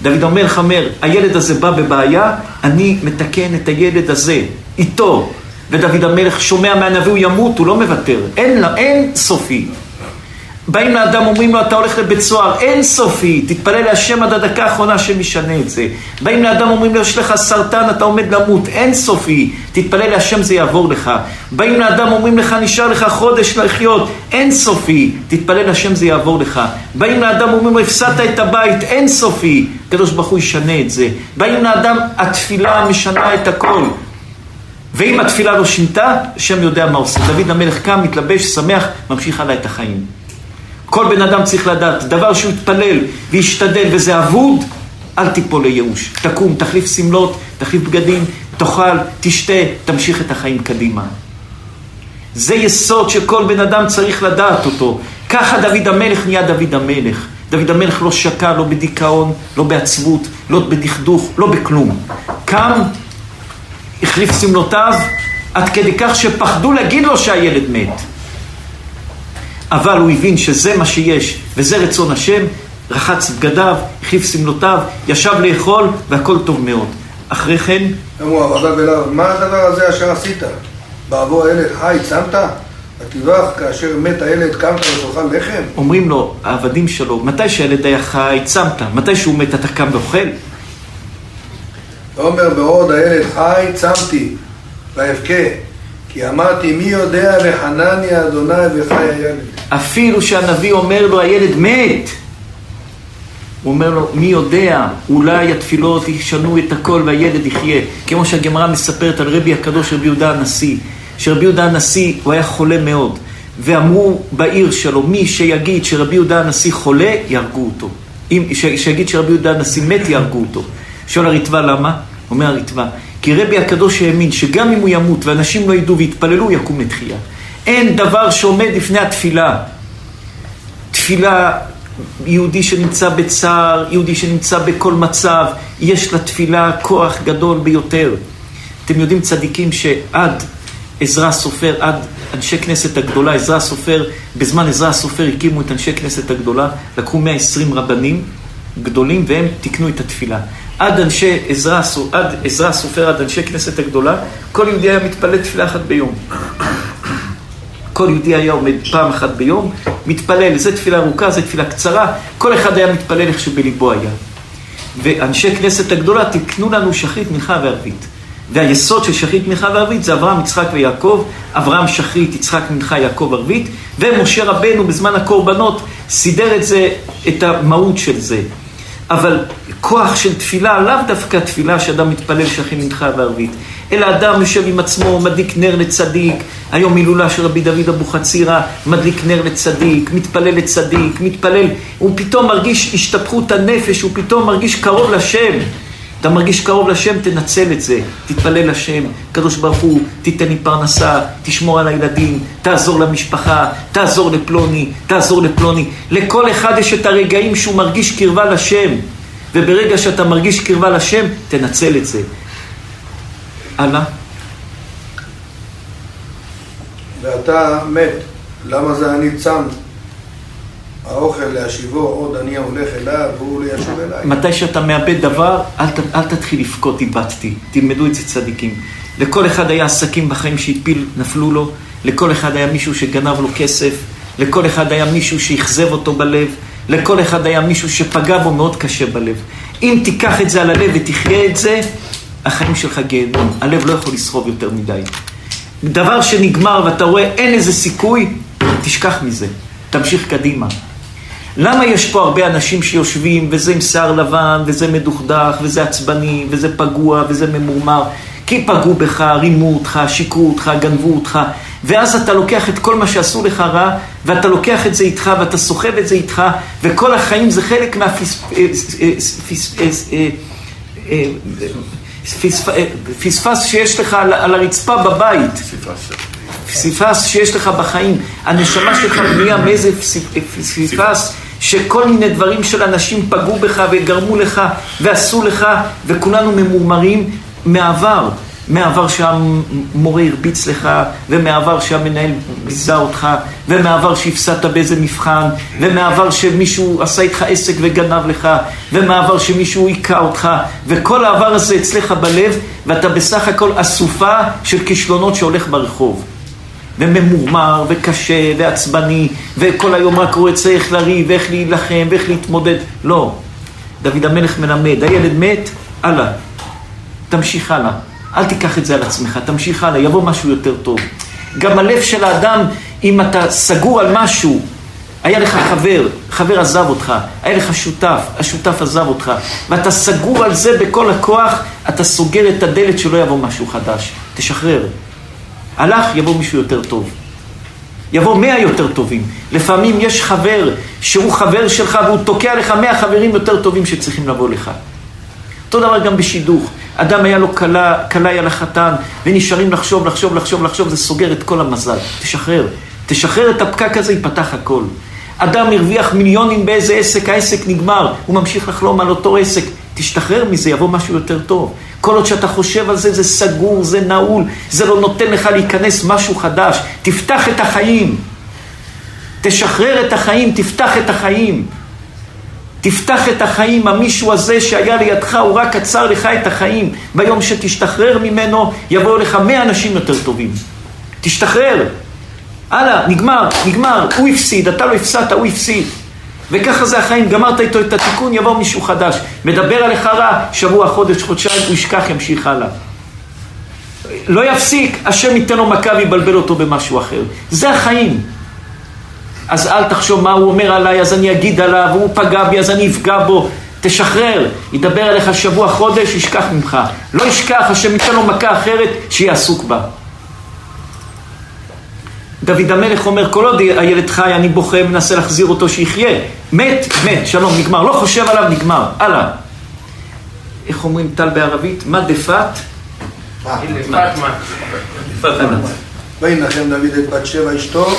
דוד המלך אומר, הילד הזה בא בבעיה, אני מתקן את הילד הזה, איתו. ודוד המלך שומע מהנביא, הוא ימות, הוא לא מוותר. אין, אין סופי. באים לאדם, אומרים לו, אתה הולך לבית סוהר, אין סופי, תתפלל להשם עד הדקה האחרונה שמשנה את זה. באים לאדם, אומרים לו, יש לך סרטן, אתה עומד למות, אין סופי, תתפלל להשם זה יעבור לך. באים לאדם, אומרים לך, נשאר לך חודש לחיות, אין סופי, תתפלל להשם זה יעבור לך. באים לאדם, אומרים לו, הפסדת את הבית, אין סופי, הקדוש ברוך הוא ישנה את זה. באים לאדם, התפילה משנה את הכל. ואם התפילה לא שינתה, השם יודע מה עושה. דוד המלך קם, מתלבש, שמח, ממשיך הלאה את החיים. כל בן אדם צריך לדעת, דבר שהוא יתפלל וישתדל וזה אבוד, אל תיפול לייאוש. תקום, תחליף שמלות, תחליף בגדים, תאכל, תשתה, תמשיך את החיים קדימה. זה יסוד שכל בן אדם צריך לדעת אותו. ככה דוד המלך נהיה דוד המלך. דוד המלך לא שקע, לא בדיכאון, לא בעצבות, לא בדכדוך, לא בכלום. קם, החליף שמלותיו, עד כדי כך שפחדו להגיד לו שהילד מת. אבל הוא הבין שזה מה שיש, וזה רצון השם, רחץ בגדיו, החליף שמלותיו, ישב לאכול, והכל טוב מאוד. אחרי כן... אמרו עבדיו אליו, מה הדבר הזה אשר עשית? בעבור הילד חי, צמת? ותברך כאשר מת הילד קמת ותאכל לחם? אומרים לו, העבדים שלו, מתי שהילד היה חי, צמת, מתי שהוא מת אתה קם ואוכל? אומר בעוד הילד חי, צמתי, ואבכה. כי אמרתי, מי יודע וחנני אדוני וחי הילד. אפילו שהנביא אומר לו, הילד מת. הוא אומר לו, מי יודע, אולי התפילות ישנו את הכל והילד יחיה. כמו שהגמרא מספרת על רבי הקדוש רבי יהודה הנשיא, שרבי יהודה הנשיא, הוא היה חולה מאוד. ואמרו בעיר שלו, מי שיגיד שרבי יהודה הנשיא חולה, יהרגו אותו. אם, ש, שיגיד שרבי יהודה הנשיא מת, יהרגו אותו. שואל הרצפה למה? אומר הרצפה, כי רבי הקדוש האמין שגם אם הוא ימות ואנשים לא ידעו ויתפללו, יקום לתחייה. אין דבר שעומד לפני התפילה. תפילה, יהודי שנמצא בצער, יהודי שנמצא בכל מצב, יש לתפילה כוח גדול ביותר. אתם יודעים צדיקים שעד עזרא הסופר, עד אנשי כנסת הגדולה, עזרא הסופר, בזמן עזרא הסופר הקימו את אנשי כנסת הגדולה, לקחו 120 רבנים גדולים והם תיקנו את התפילה. עד אנשי עזרא, עד עזרא הסופר, עד אנשי כנסת הגדולה, כל יהודי היה מתפלל תפילה אחת ביום. כל יהודי היה עומד פעם אחת ביום, מתפלל, זה תפילה ארוכה, זה תפילה קצרה, כל אחד היה מתפלל איך שבליבו היה. ואנשי כנסת הגדולה תיקנו לנו שחרית, מנחה וערבית. והיסוד של שחרית, מנחה וערבית זה אברהם, יצחק ויעקב, אברהם שחרית, יצחק מנחה, יעקב ערבית, ומשה רבנו בזמן הקורבנות סידר את זה, את המהות של זה. אבל כוח של תפילה, לאו דווקא תפילה שאדם מתפלל שכין מנחה וערבית, אלא אדם יושב עם עצמו, מדליק נר לצדיק, היום הילולה של רבי דוד אבוחצירא, מדליק נר לצדיק, מתפלל לצדיק, מתפלל, הוא פתאום מרגיש השתפכות הנפש, הוא פתאום מרגיש קרוב לשם. אתה מרגיש קרוב לשם, תנצל את זה, תתפלל לשם, קדוש ברוך הוא, תיתן לי פרנסה, תשמור על הילדים, תעזור למשפחה, תעזור לפלוני, תעזור לפלוני. לכל אחד יש את הרגעים שהוא מרגיש קרבה לשם, וברגע שאתה מרגיש קרבה לשם, תנצל את זה. הלאה. ואתה מת, למה זה אני צם? האוכל להשיבו, עוד אני הולך אליו, והוא לא ישוב אליי. מתי שאתה מאבד דבר, אל, ת, אל תתחיל לבכות, איבדתי. תלמדו את זה צדיקים. לכל אחד היה עסקים בחיים שהפיל, נפלו לו. לכל אחד היה מישהו שגנב לו כסף. לכל אחד היה מישהו שאכזב אותו בלב. לכל אחד היה מישהו שפגע בו מאוד קשה בלב. אם תיקח את זה על הלב ותחיה את זה, החיים שלך גיהנום. הלב לא יכול לסחוב יותר מדי. דבר שנגמר ואתה רואה אין איזה סיכוי, תשכח מזה. תמשיך קדימה. למה יש פה הרבה אנשים שיושבים, וזה עם שיער לבן, וזה מדוכדך, וזה עצבני, וזה פגוע, וזה ממורמר? כי פגעו בך, רימו אותך, שיקרו אותך, גנבו אותך, ואז אתה לוקח את כל מה שעשו לך רע, ואתה לוקח את זה איתך, ואתה סוחב את זה איתך, וכל החיים זה חלק מהפספס שיש לך על הרצפה בבית. פסיפס שיש לך בחיים. הנשמה שלך בנויה מאיזה פסיפס שכל מיני דברים של אנשים פגעו בך וגרמו לך ועשו לך, וכולנו ממורמרים מעבר. מעבר שהמורה הרביץ לך, ומעבר שהמנהל ביזה אותך, ומעבר שהפסדת באיזה מבחן, ומעבר שמישהו עשה איתך עסק וגנב לך, ומעבר שמישהו היכה אותך, וכל העבר הזה אצלך בלב, ואתה בסך הכל אסופה של כישלונות שהולך ברחוב. וממורמר, וקשה, ועצבני, וכל היום רק רואה צריך לריב, ואיך להילחם, ואיך להתמודד. לא. דוד המלך מלמד, הילד מת, הלאה. תמשיך הלאה. אל תיקח את זה על עצמך, תמשיך הלאה, יבוא משהו יותר טוב. גם הלב של האדם, אם אתה סגור על משהו, היה לך חבר, חבר עזב אותך, היה לך שותף, השותף עזב אותך, ואתה סגור על זה בכל הכוח, אתה סוגר את הדלת שלא יבוא משהו חדש. תשחרר. הלך, יבוא מישהו יותר טוב. יבוא מאה יותר טובים. לפעמים יש חבר שהוא חבר שלך והוא תוקע לך מאה חברים יותר טובים שצריכים לבוא לך. אותו דבר גם בשידוך. אדם היה לו כלה, כלה היה לחתן, ונשארים לחשוב, לחשוב, לחשוב, לחשוב, זה סוגר את כל המזל. תשחרר. תשחרר את הפקק הזה, ייפתח הכל. אדם הרוויח מיליונים באיזה עסק, העסק נגמר, הוא ממשיך לחלום על אותו עסק. תשתחרר מזה, יבוא משהו יותר טוב. כל עוד שאתה חושב על זה, זה סגור, זה נעול, זה לא נותן לך להיכנס משהו חדש. תפתח את החיים. תשחרר את החיים, תפתח את החיים. תפתח את החיים, המישהו הזה שהיה לידך, הוא רק עצר לך את החיים. ביום שתשתחרר ממנו, יבואו לך מאה אנשים יותר טובים. תשתחרר. הלאה, נגמר, נגמר. הוא הפסיד, אתה לא הפסדת, הוא הפסיד. וככה זה החיים, גמרת איתו את התיקון, יבוא מישהו חדש. מדבר עליך רע, שבוע, חודש, חודשיים, הוא ישכח, ימשיך הלאה. לא יפסיק, השם ייתן לו מכה ויבלבל אותו במשהו אחר. זה החיים. אז אל תחשוב מה הוא אומר עליי, אז אני אגיד עליו, הוא פגע בי, אז אני אפגע בו. תשחרר, ידבר עליך שבוע, חודש, ישכח ממך. לא ישכח, השם ייתן לו מכה אחרת, שיהיה עסוק בה. דוד המלך אומר, כל עוד הילד חי, אני בוכה, מנסה להחזיר אותו, שיחיה. מת, מת, שלום, נגמר. לא חושב עליו, נגמר. הלאה. איך אומרים טל בערבית? מה דפת? וינחם דוד את בת שבע אשתו.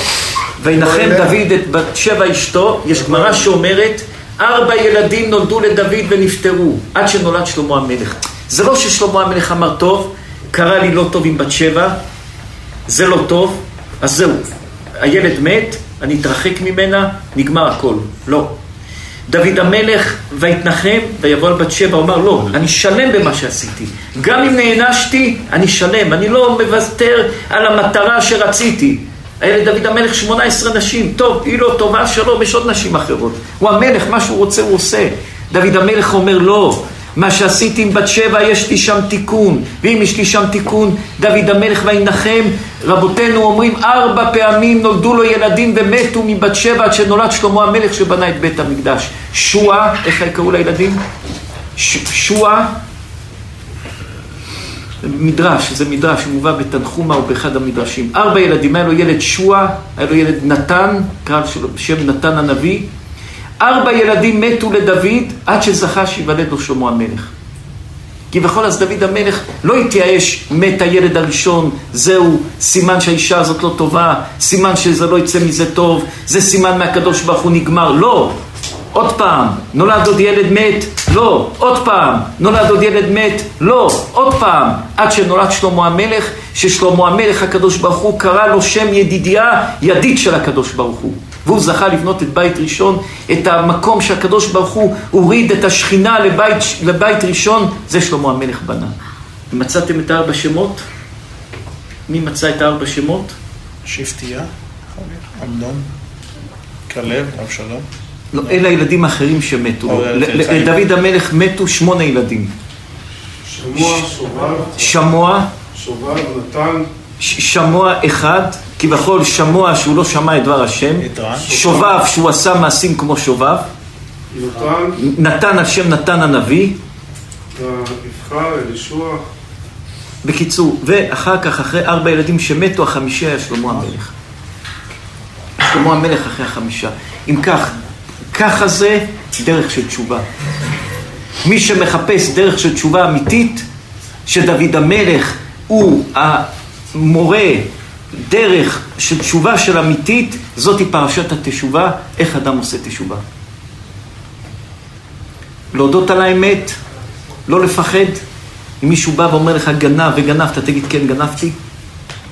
וינחם דוד את בת שבע אשתו. יש גמרא שאומרת, ארבע ילדים נולדו לדוד ונפטרו, עד שנולד שלמה המלך. זה לא ששלמה המלך אמר, טוב, קרה לי לא טוב עם בת שבע, זה לא טוב, אז זהו, הילד מת, אני אתרחק ממנה, נגמר הכל. לא. דוד המלך, ויתנחם, ויבוא על בת שבע, הוא אמר, לא, אני שלם במה שעשיתי. גם אם נענשתי, אני שלם, אני לא מוותר על המטרה שרציתי. הילד דוד המלך 18 נשים, טוב, היא לא טובה, שלום, יש עוד נשים אחרות. הוא המלך, מה שהוא רוצה הוא עושה. דוד המלך אומר, לא, מה שעשיתי עם בת שבע, יש לי שם תיקון. ואם יש לי שם תיקון, דוד המלך וינחם. רבותינו אומרים, ארבע פעמים נולדו לו ילדים ומתו מבת שבע עד שנולד שלמה המלך שבנה את בית המקדש. שועה, איך קראו לילדים? שועה, מדרש, זה מדרש שמובא בתנחומה או באחד המדרשים. ארבע ילדים, היה לו ילד שועה, היה לו ילד נתן, קרא בשם נתן הנביא. ארבע ילדים מתו לדוד עד שזכה שיוולד לו שלמה המלך. כביכול אז דוד המלך לא התייאש, מת הילד הראשון, זהו, סימן שהאישה הזאת לא טובה, סימן שזה לא יצא מזה טוב, זה סימן מהקדוש ברוך הוא נגמר. לא, עוד פעם, נולד עוד ילד מת? לא. עוד פעם, נולד עוד ילד מת? לא. עוד פעם, עד שנולד שלמה המלך, ששלמה המלך הקדוש ברוך הוא קרא לו שם ידידיה, ידיד של הקדוש ברוך הוא. והוא זכה לבנות את בית ראשון, את המקום שהקדוש ברוך הוא הוריד את השכינה לבית, לבית ראשון, זה שלמה המלך בנה. מצאתם את הארבע שמות? מי מצא את הארבע שמות? שבטיה, אמנון, כלב, אבשלום. לא, אלה הילדים האחרים שמתו. לדוד המלך מתו שמונה ילדים. שמוע, שובב, שמוע, שובב, נתן, שמוע אחד, כביכול שמוע שהוא לא שמע את דבר השם. שובב שהוא עשה מעשים כמו שובב, נתן השם נתן הנביא, בקיצור, ואחר כך, אחרי ארבע ילדים שמתו, החמישי היה שלמה המלך. שלמה המלך אחרי החמישה. אם כך, ככה זה דרך של תשובה. מי שמחפש דרך של תשובה אמיתית, שדוד המלך הוא המורה דרך של תשובה של אמיתית, זאתי פרשת התשובה, איך אדם עושה תשובה. להודות על האמת, לא לפחד. אם מישהו בא ואומר לך גנב וגנבת, תגיד כן גנבתי,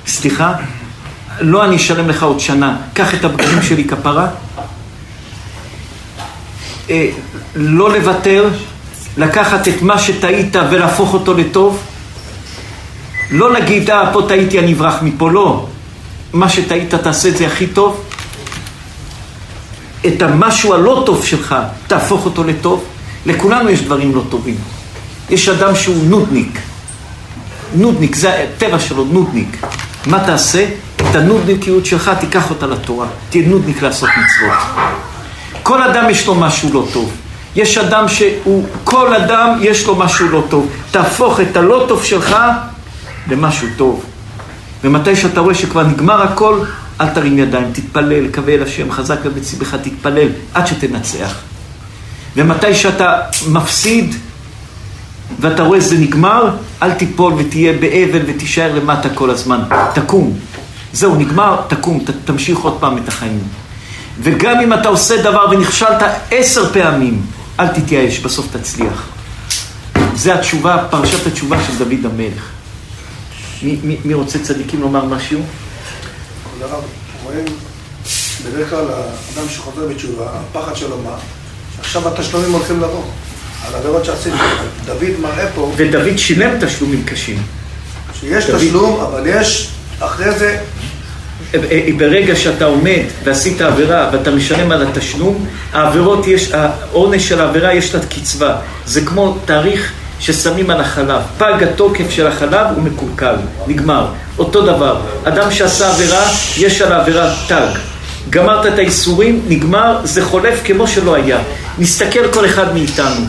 סליחה, לא אני אשלם לך עוד שנה, קח את הבגדים שלי כפרה. אה, לא לוותר, לקחת את מה שטעית ולהפוך אותו לטוב. לא להגיד, אה, פה טעיתי, אני אברח מפה, לא. מה שטעית, תעשה את זה הכי טוב. את המשהו הלא טוב שלך, תהפוך אותו לטוב. לכולנו יש דברים לא טובים. יש אדם שהוא נודניק. נודניק, זה הטבע שלו, נודניק. מה תעשה? את הנודניקיות שלך, תיקח אותה לתורה. תהיה נודניק לעשות מצוות. כל אדם יש לו משהו לא טוב. יש אדם שהוא, כל אדם יש לו משהו לא טוב. תהפוך את הלא טוב שלך למשהו טוב. ומתי שאתה רואה שכבר נגמר הכל, אל תרים ידיים, תתפלל, קווה אל השם, חזק ובצבך, תתפלל, עד שתנצח. ומתי שאתה מפסיד, ואתה רואה שזה נגמר, אל תיפול ותהיה באבל ותישאר למטה כל הזמן. תקום. זהו, נגמר, תקום, ת, תמשיך עוד פעם את החיים. וגם אם אתה עושה דבר ונכשלת עשר פעמים, אל תתייאש, בסוף תצליח. זה התשובה, פרשת התשובה של דוד המלך. מי, מי, מי רוצה צדיקים לומר משהו? כבוד הרב, רואים בדרך כלל האדם שחוזר בתשובה, הפחד שלו מה? שעכשיו התשלומים הולכים לבוא. על עבירות שעשיתי. דוד מראה פה ודוד שילם תשלומים קשים. שיש דוד- תשלום, אבל יש אחרי זה, ברגע שאתה עומד ועשית עבירה ואתה משלם על התשלום, העבירות יש, העונש של העבירה יש לה קצבה. זה כמו תאריך ששמים על החלב. פג התוקף של החלב הוא מקולקל, נגמר. אותו דבר, אדם שעשה עבירה, יש על העבירה תג. גמרת את האיסורים, נגמר, זה חולף כמו שלא היה. נסתכל כל אחד מאיתנו.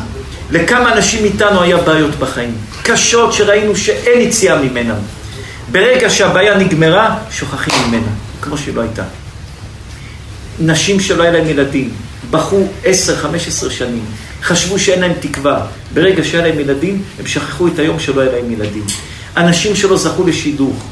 לכמה אנשים מאיתנו היה בעיות בחיים? קשות שראינו שאין יציאה ממנה. ברגע שהבעיה נגמרה, שוכחים ממנה, כמו שהיא לא הייתה. נשים שלא היה להם ילדים, בכו 10-15 שנים, חשבו שאין להם תקווה. ברגע שהיה להם ילדים, הם שכחו את היום שלא היה להם ילדים. אנשים שלא זכו לשידוך,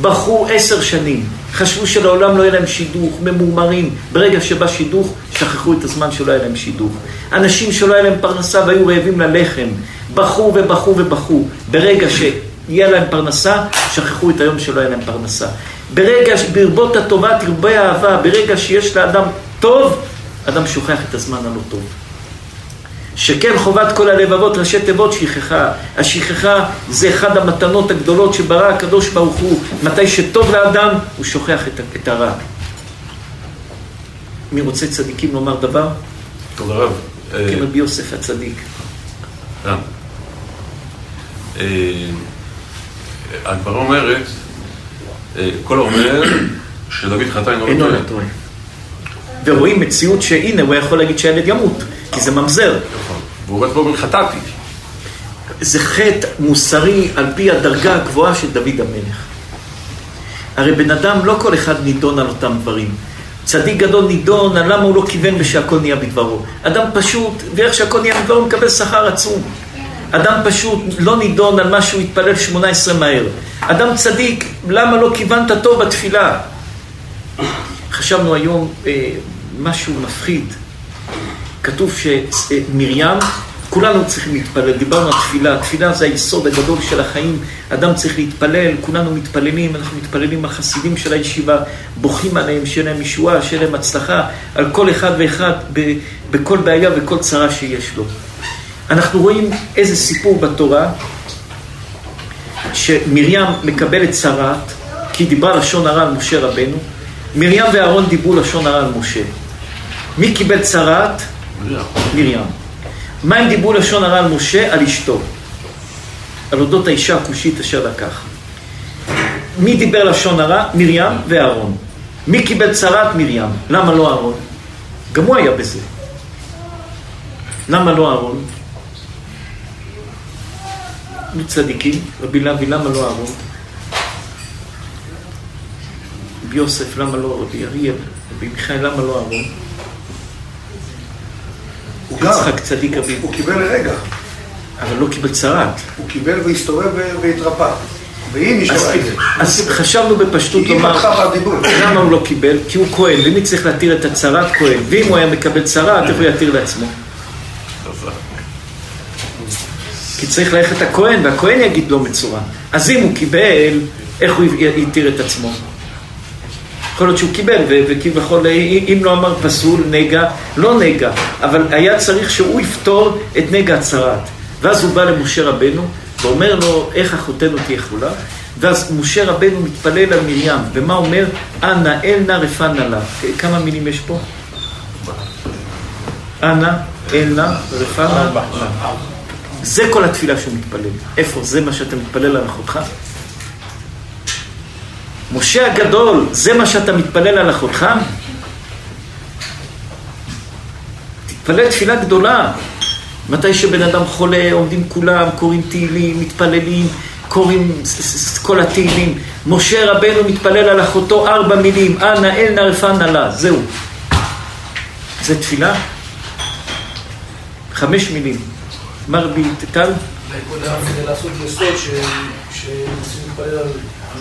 בכו עשר שנים, חשבו שלעולם לא יהיה להם שידוך, ממורמרים. ברגע שבא שידוך, שכחו את הזמן שלא היה להם שידוך. אנשים שלא היה להם פרנסה והיו רעבים ללחם, בכו ובכו ובכו. ברגע שיהיה להם פרנסה, שכחו את היום שלא היה להם פרנסה. ברגע, ברבות הטובה תרבה האהבה, ברגע שיש לאדם טוב, אדם שוכח את הזמן הלא טוב. שכן חובת כל הלבבות ראשי תיבות שכחה. השכחה זה אחד המתנות הגדולות שברא הקדוש ברוך הוא. מתי שטוב לאדם, הוא שוכח את, הרע. מי רוצה צדיקים לומר דבר? כבוד הרב, אה, כן, רבי יוסף הצדיק. אה, אה, הגמרא אומרת, אה, כל האומר שדוד חטא אינו אינו. לא טועה. ורואים מציאות שהנה, הוא יכול להגיד שהילד ימות, כי זה ממזר. נכון. והוא אומר חטאתי. זה חטא מוסרי על פי הדרגה הגבוהה של דוד המלך. הרי בן אדם, לא כל אחד נידון על אותם דברים. צדיק גדול נידון על למה הוא לא כיוון ושהכל נהיה בדברו. אדם פשוט, ואיך שהכל נהיה בדברו, הוא מקבל שכר עצום. אדם פשוט לא נידון על מה שהוא התפלל 18 מהר. אדם צדיק, למה לא כיוונת טוב בתפילה? חשבנו היום אה, משהו מפחיד. כתוב שמרים, כולנו צריכים להתפלל, דיברנו על תפילה, תפילה זה היסוד הגדול של החיים, אדם צריך להתפלל, כולנו מתפללים, אנחנו מתפללים על חסידים של הישיבה, בוכים עליהם, שיהיה להם ישועה, שיהיה להם הצלחה, על כל אחד ואחד, ב- בכל בעיה וכל צרה שיש לו. אנחנו רואים איזה סיפור בתורה, שמרים מקבלת צרעת, כי דיברה לשון הרע על משה רבנו, מרים ואהרון דיברו לשון הרע על משה. מי קיבל צרעת? מרים. מה הם דיברו לשון הרע על משה? על אשתו. על אודות האישה הכושית אשר לקח. מי דיבר לשון הרע? מרים ואהרון. מי קיבל צרת? מרים. למה לא אהרון? גם הוא היה בזה. למה לא אהרון? מצדיקים, רבי לוי, למה לא אהרון? רבי יוסף, למה לא רבי אריאל? רבי מיכאל, למה לא אהרון? יצחק צדיק אביו, הוא קיבל לרגע. אבל לא קיבל צרת. הוא קיבל והסתובב והתרפא. אז, נשמע את זה. אז חשבנו בפשטות לומר. למה הוא לא קיבל? כי הוא כהן, ומי צריך להתיר את הצרת? כהן. ואם הוא היה מקבל צרת, איך הוא יתיר לעצמו? כי צריך ללכת הכהן, והכהן יגיד לא מצורע. אז אם הוא קיבל, איך הוא יתיר את עצמו? יכול להיות שהוא קיבל, וכביכול, אם לא אמר פסול, נגע, לא נגע, אבל היה צריך שהוא יפתור את נגע הצרת. ואז הוא בא למשה רבנו, ואומר לו, איך אחותנו תהיה חולה? ואז משה רבנו מתפלל על מרים, ומה אומר? אנא אל נא רפנה לה. כמה מילים יש פה? אנא אל נא רפנה לה. זה כל התפילה שהוא מתפלל. איפה? זה מה שאתה מתפלל על אחותך? משה הגדול, זה מה שאתה מתפלל על אחותך? תתפלל תפילה גדולה. מתי שבן אדם חולה, עומדים כולם, קוראים תהילים, מתפללים, קוראים כל התהילים. משה רבנו מתפלל על אחותו ארבע מילים, אנא אל נא רפנה לה, זהו. זה תפילה? חמש מילים. מה רבי טל? נקודה כדי לעשות יסוד על על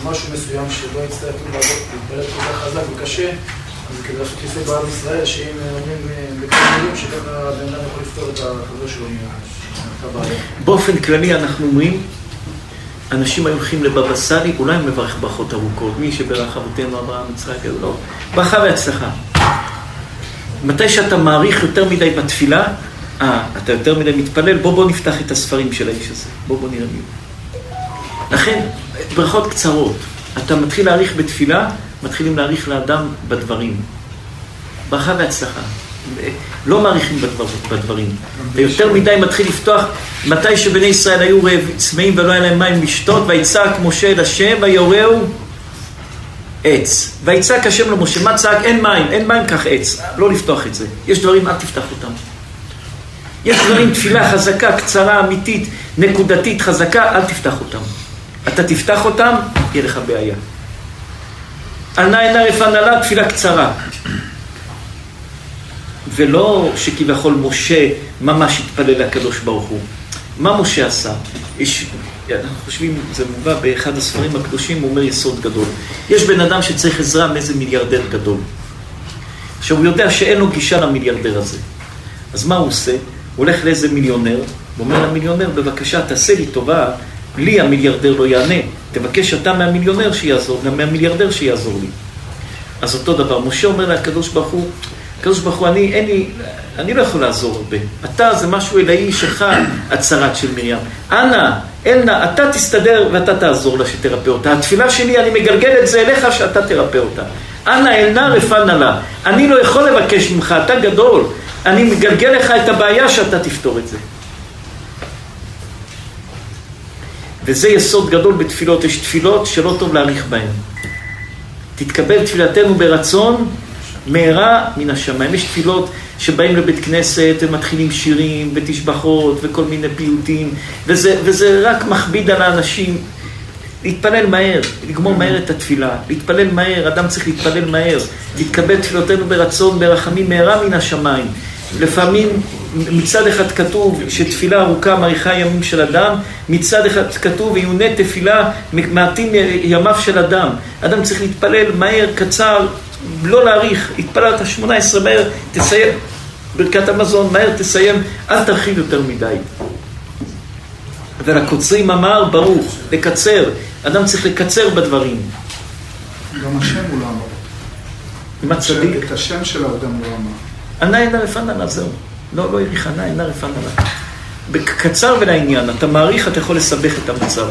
משהו מסוים שלא יצטרך להתפלל כל כך חזק וקשה, אז כדי לעשות יסוד בעם ישראל, שאם אומרים אה, בכמה מילים, שככה הבן אדם יכול לפתור את החבר שלו הבעיה. באופן כללי אנחנו אומרים, אנשים היו הולכים לבבא סאלי, אולי הוא מברך ברכות ארוכות, מי שברך אבותינו אברהם, יצחק, לא, ברכה והצלחה. מתי שאתה מעריך יותר מדי בתפילה, אה, אתה יותר מדי מתפלל, בוא בוא נפתח את הספרים של האיש הזה, בוא בוא נראה מי הוא. לכן, ברכות קצרות. אתה מתחיל להעריך בתפילה, מתחילים להעריך לאדם בדברים. ברכה והצלחה. לא מעריכים בדבר, בדברים. ויותר מדי מתחיל לפתוח, מתי שבני ישראל היו רעב, צמאים ולא היה להם מים לשתות, ויצעק משה אל השם ויורהו עץ. ויצעק השם למשה, מה צעק? אין מים, אין מים, קח עץ. לא לפתוח את זה. יש דברים, אל תפתח אותם. יש דברים, תפילה חזקה, קצרה, אמיתית, נקודתית, חזקה, אל תפתח אותם. אתה תפתח אותם, יהיה לך בעיה. ענה אינה רפנה לה, תפילה קצרה. ולא שכביכול משה ממש התפלל לקדוש ברוך הוא. מה משה עשה? יש, אנחנו חושבים, זה מובא באחד הספרים הקדושים, הוא אומר יסוד גדול. יש בן אדם שצריך עזרה מאיזה מיליארדר גדול. עכשיו, הוא יודע שאין לו גישה למיליארדר הזה. אז מה הוא עושה? הוא הולך לאיזה מיליונר, ואומר למיליונר, בבקשה, תעשה לי טובה, לי המיליארדר לא יענה. תבקש אתה מהמיליונר שיעזור, מהמיליארדר שיעזור לי. אז אותו דבר, משה אומר לקדוש ברוך הוא, הקדוש ברוך הוא, אני, אין לי, אני לא יכול לעזור הרבה. אתה זה משהו אלאי שלך, הצרת של מרים. אנא, אלנה, אתה תסתדר ואתה תעזור לה שתרפא אותה. התפילה שלי, אני מגלגל את זה אליך שאתה תרפא אותה. אנא, אלנה רפנה לה. אני לא יכול לבקש ממך, אתה גדול. אני מגלגל לך את הבעיה שאתה תפתור את זה. וזה יסוד גדול בתפילות. יש תפילות שלא טוב להאריך בהן. תתקבל תפילתנו ברצון, מהרה מן השמיים. יש תפילות שבאים לבית כנסת ומתחילים שירים ותשבחות וכל מיני פיוטים, וזה, וזה רק מכביד על האנשים. להתפלל מהר, לגמור מהר את התפילה, להתפלל מהר, אדם צריך להתפלל מהר. תתקבל תפילותינו ברצון, ברחמים, מהרה מן השמיים. לפעמים מצד אחד כתוב שתפילה ארוכה מאריכה ימים של אדם, מצד אחד כתוב ויונה תפילה מעטים ימיו של אדם. אדם צריך להתפלל מהר, קצר, לא להאריך, התפללת שמונה עשרה מהר, תסיים ברכת המזון, מהר תסיים, אל תרחיב יותר מדי. ולקוצרים אמר ברוך, לקצר, אדם צריך לקצר בדברים. גם השם הוא לא אמר. מה צדיק? את השם של האדם לא אמר. ענה אינה רפנה לה, זהו. לא, לא האריך, ענה אינה רפנה לה. בקצר ולעניין, אתה מעריך, אתה יכול לסבך את המצב.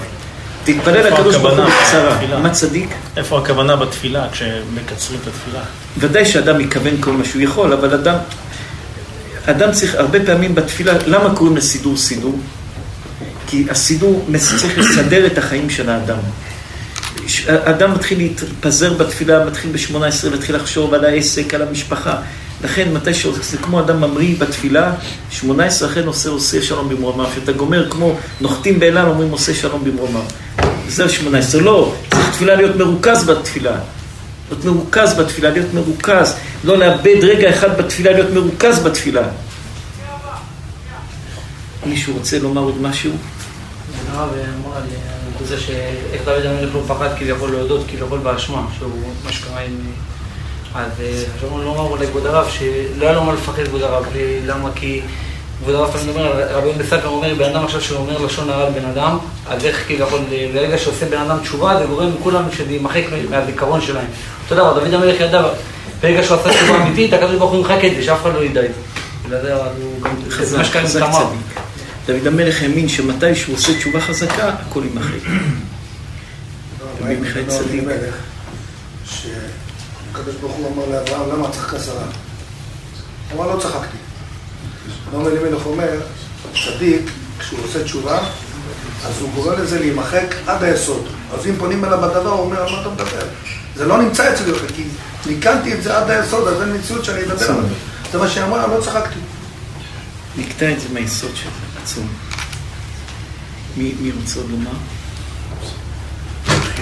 תתפלל לקדוש ברוך הוא בקצרה. מה צדיק? איפה הכוונה בתפילה, כשמקצרים את התפילה? ודאי שאדם יכוון כל מה שהוא יכול, אבל אדם, אדם צריך, הרבה פעמים בתפילה, למה קוראים לסידור סידור? כי הסידור צריך לסדר את החיים של האדם. אדם מתחיל להתפזר בתפילה, מתחיל ב-18, מתחיל לחשוב על העסק, על המשפחה. לכן, מתי ש... זה כמו אדם ממריא בתפילה, 18 לכן עושה עושה שלום במרומיו. כשאתה גומר כמו נוחתים באלן, אומרים עושה שלום במרומיו. זה 18. לא, צריך תפילה להיות מרוכז בתפילה. להיות מרוכז בתפילה, להיות מרוכז. לא לאבד רגע אחד בתפילה, להיות מרוכז בתפילה. מישהו רוצה לומר עוד משהו? זה שאיך דוד המלך לא פחד כביכול להודות כביכול באשמה, שהוא מה שקרה עם... אז אה, חשבנו לומר לכבוד הרב שלא היה לו מה לפחד כבוד הרב, למה? כי כבוד הרב תמיד אומר, רבי יהודה סקר אומר, בן אדם עכשיו שאומר לשון הרע לבן אדם, אז איך כביכול אה, ברגע שעושה בן אדם תשובה זה גורם לכולם שזה יימחק מהזיכרון שלהם. אותו דבר, דוד המלך ידע, ברגע שהוא עשה תשובה אמיתית, הקדוש ברוך הוא ימחק את זה, שאף אחד לא ידע את זה. חזק, מה שקרה עם חזק תמר. צדיק. דוד המלך האמין שמתי שהוא עושה תשובה חזקה, הכל יימחק. לא, צדיק. שהקדוש ברוך הוא אמר לאברהם, למה צחקה שרה? הוא אמר, לא צחקתי. נעם אלימלך אומר, צדיק, כשהוא עושה תשובה, אז הוא קורא לזה להימחק עד היסוד. אז אם פונים אליו בדבר, הוא אומר, על מה אתה מדבר? זה לא נמצא אצלי בכלל, כי ניקנתי את זה עד היסוד, אז אין מציאות שאני אדבר על זה. מה שהיא אמרה, לא צחקתי. נקטע את זה מהיסוד של זה, עצום. מי מי רוצה עוד לומר?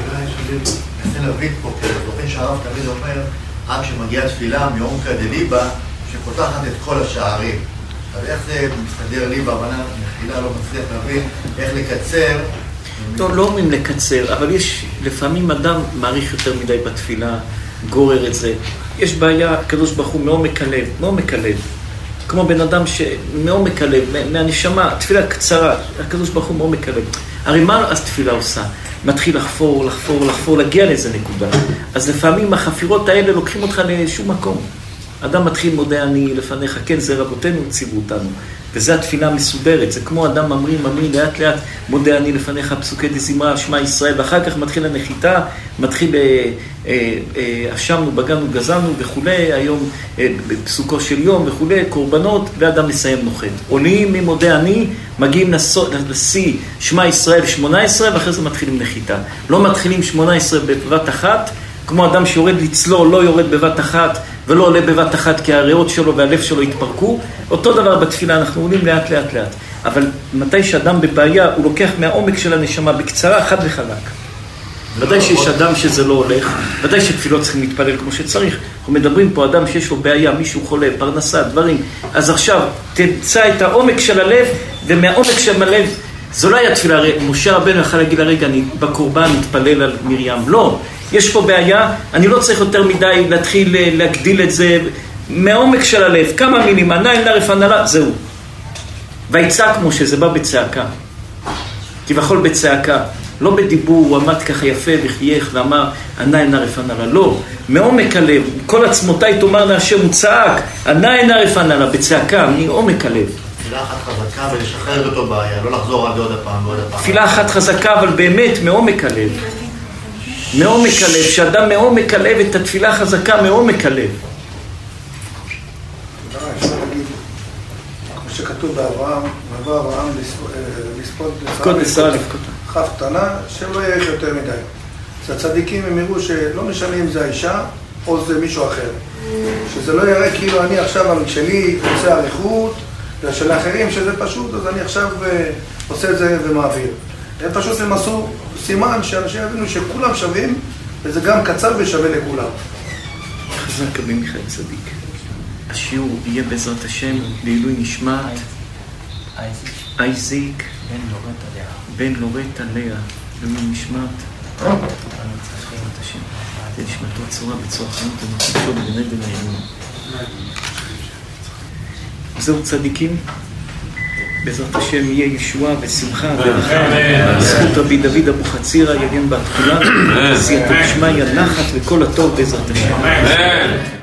השאלה שלי, מנסה להבין פה, כי זוכרים שהרב תמיד אומר, עם שמגיעה תפילה מעומקא דליבה, שפותחת את כל השערים. אז איך זה מסתדר לי בהבנה, מחילה לא מצליח להבין, איך לקצר. לא, לא אומרים לקצר, אבל יש, לפעמים אדם מעריך יותר מדי בתפילה, גורר את זה. יש בעיה, הקדוש ברוך הוא מעומק הלב, מעומק הלב. כמו בן אדם שמעומק הלב, מה- מהנשמה, תפילה קצרה, הקדוש ברוך הוא מעומק הלב. הרי מה אז תפילה עושה? מתחיל לחפור, לחפור, לחפור, להגיע לאיזה נקודה. אז לפעמים החפירות האלה לוקחים אותך לשום מקום. אדם מתחיל מודה אני לפניך, כן, זה רבותינו ציוו אותנו. וזו התפילה המסודרת, זה כמו אדם ממריא, ממריא, לאט לאט, מודה אני לפניך, פסוקי דזמרה, שמע ישראל, ואחר כך מתחיל הנחיתה, מתחיל אה, אה, אה, אשמנו, בגענו, גזלנו וכולי, היום פסוקו של יום וכולי, קורבנות, ואדם מסיים נוחת. עולים ממודה אני, מגיעים לשיא שמע ישראל 18, ואחרי זה מתחילים נחיתה. לא מתחילים 18 בבת אחת, כמו אדם שיורד לצלול, לא יורד בבת אחת ולא עולה בבת אחת כי הריאות שלו והלב שלו התפרקו. אותו דבר בתפילה, אנחנו עולים לאט לאט לאט. אבל מתי שאדם בבעיה, הוא לוקח מהעומק של הנשמה בקצרה, חד וחלק. ודאי שיש אדם שזה לא הולך, ודאי שתפילות צריכים להתפלל כמו שצריך. אנחנו מדברים פה אדם שיש לו בעיה, מישהו חולה, פרנסה, דברים. אז עכשיו, תמצא את העומק של הלב, ומהעומק של הלב, זו לא הייתה תפילה, הרי משה רבנו יכל להגיד לה, רגע, אני בקורבן מתפלל על מרים. לא, יש פה בעיה, אני לא צריך יותר מדי להתחיל אה, להגדיל את זה. מהעומק של הלב, כמה מילים, ענה אל נערף הנהלה, זהו. ויצעק משה, זה בא בצעקה. כביכול בצעקה. לא בדיבור, הוא עמד ככה יפה וחייך ואמר, ענה אל נערף הנהלה. לא, מעומק הלב, כל עצמותיי תאמרנה השם, הוא צעק, ענה אל נערף הנהלה, בצעקה, מעומק הלב. תפילה אחת חזקה ולשחרר את אותו בעיה, לא לחזור על זה עוד פעם ועוד פעם. תפילה אחת חזקה, אבל באמת מעומק הלב. מעומק הלב, שאדם מעומק הלב את התפילה החזקה מעומק הלב. שכתוב באברהם, ויבוא אברהם לספוד- אה, לשרה. כף קטנה, שלא יאריך יותר מדי. אז הצדיקים הם יראו שלא משנה אם זה האישה או זה מישהו אחר. שזה לא יראה כאילו אני עכשיו, שלי עושה אריכות, ושל האחרים שזה פשוט, אז אני עכשיו אה, עושה את זה ומעביר. הם פשוט הם עשו סימן שאנשים יבינו שכולם שווים, וזה גם קצר ושווה לכולם. חזק רבי מיכאל צדיק. השיעור יהיה בעזרת השם לעילוי נשמת אייזיק בן לורטה לאה, לעילוי נשמת בעזרת השם. תהיה נשמתו צורה בצורה חנות ונפשו בגן עדן העליון. זהו צדיקים. בעזרת השם יהיה ישועה ושמחה ונחמה. בזכות רבי דוד אבוחצירא יגן בת כולנו. סייעתא דשמיא נחת וכל הטוב בעזרת השם.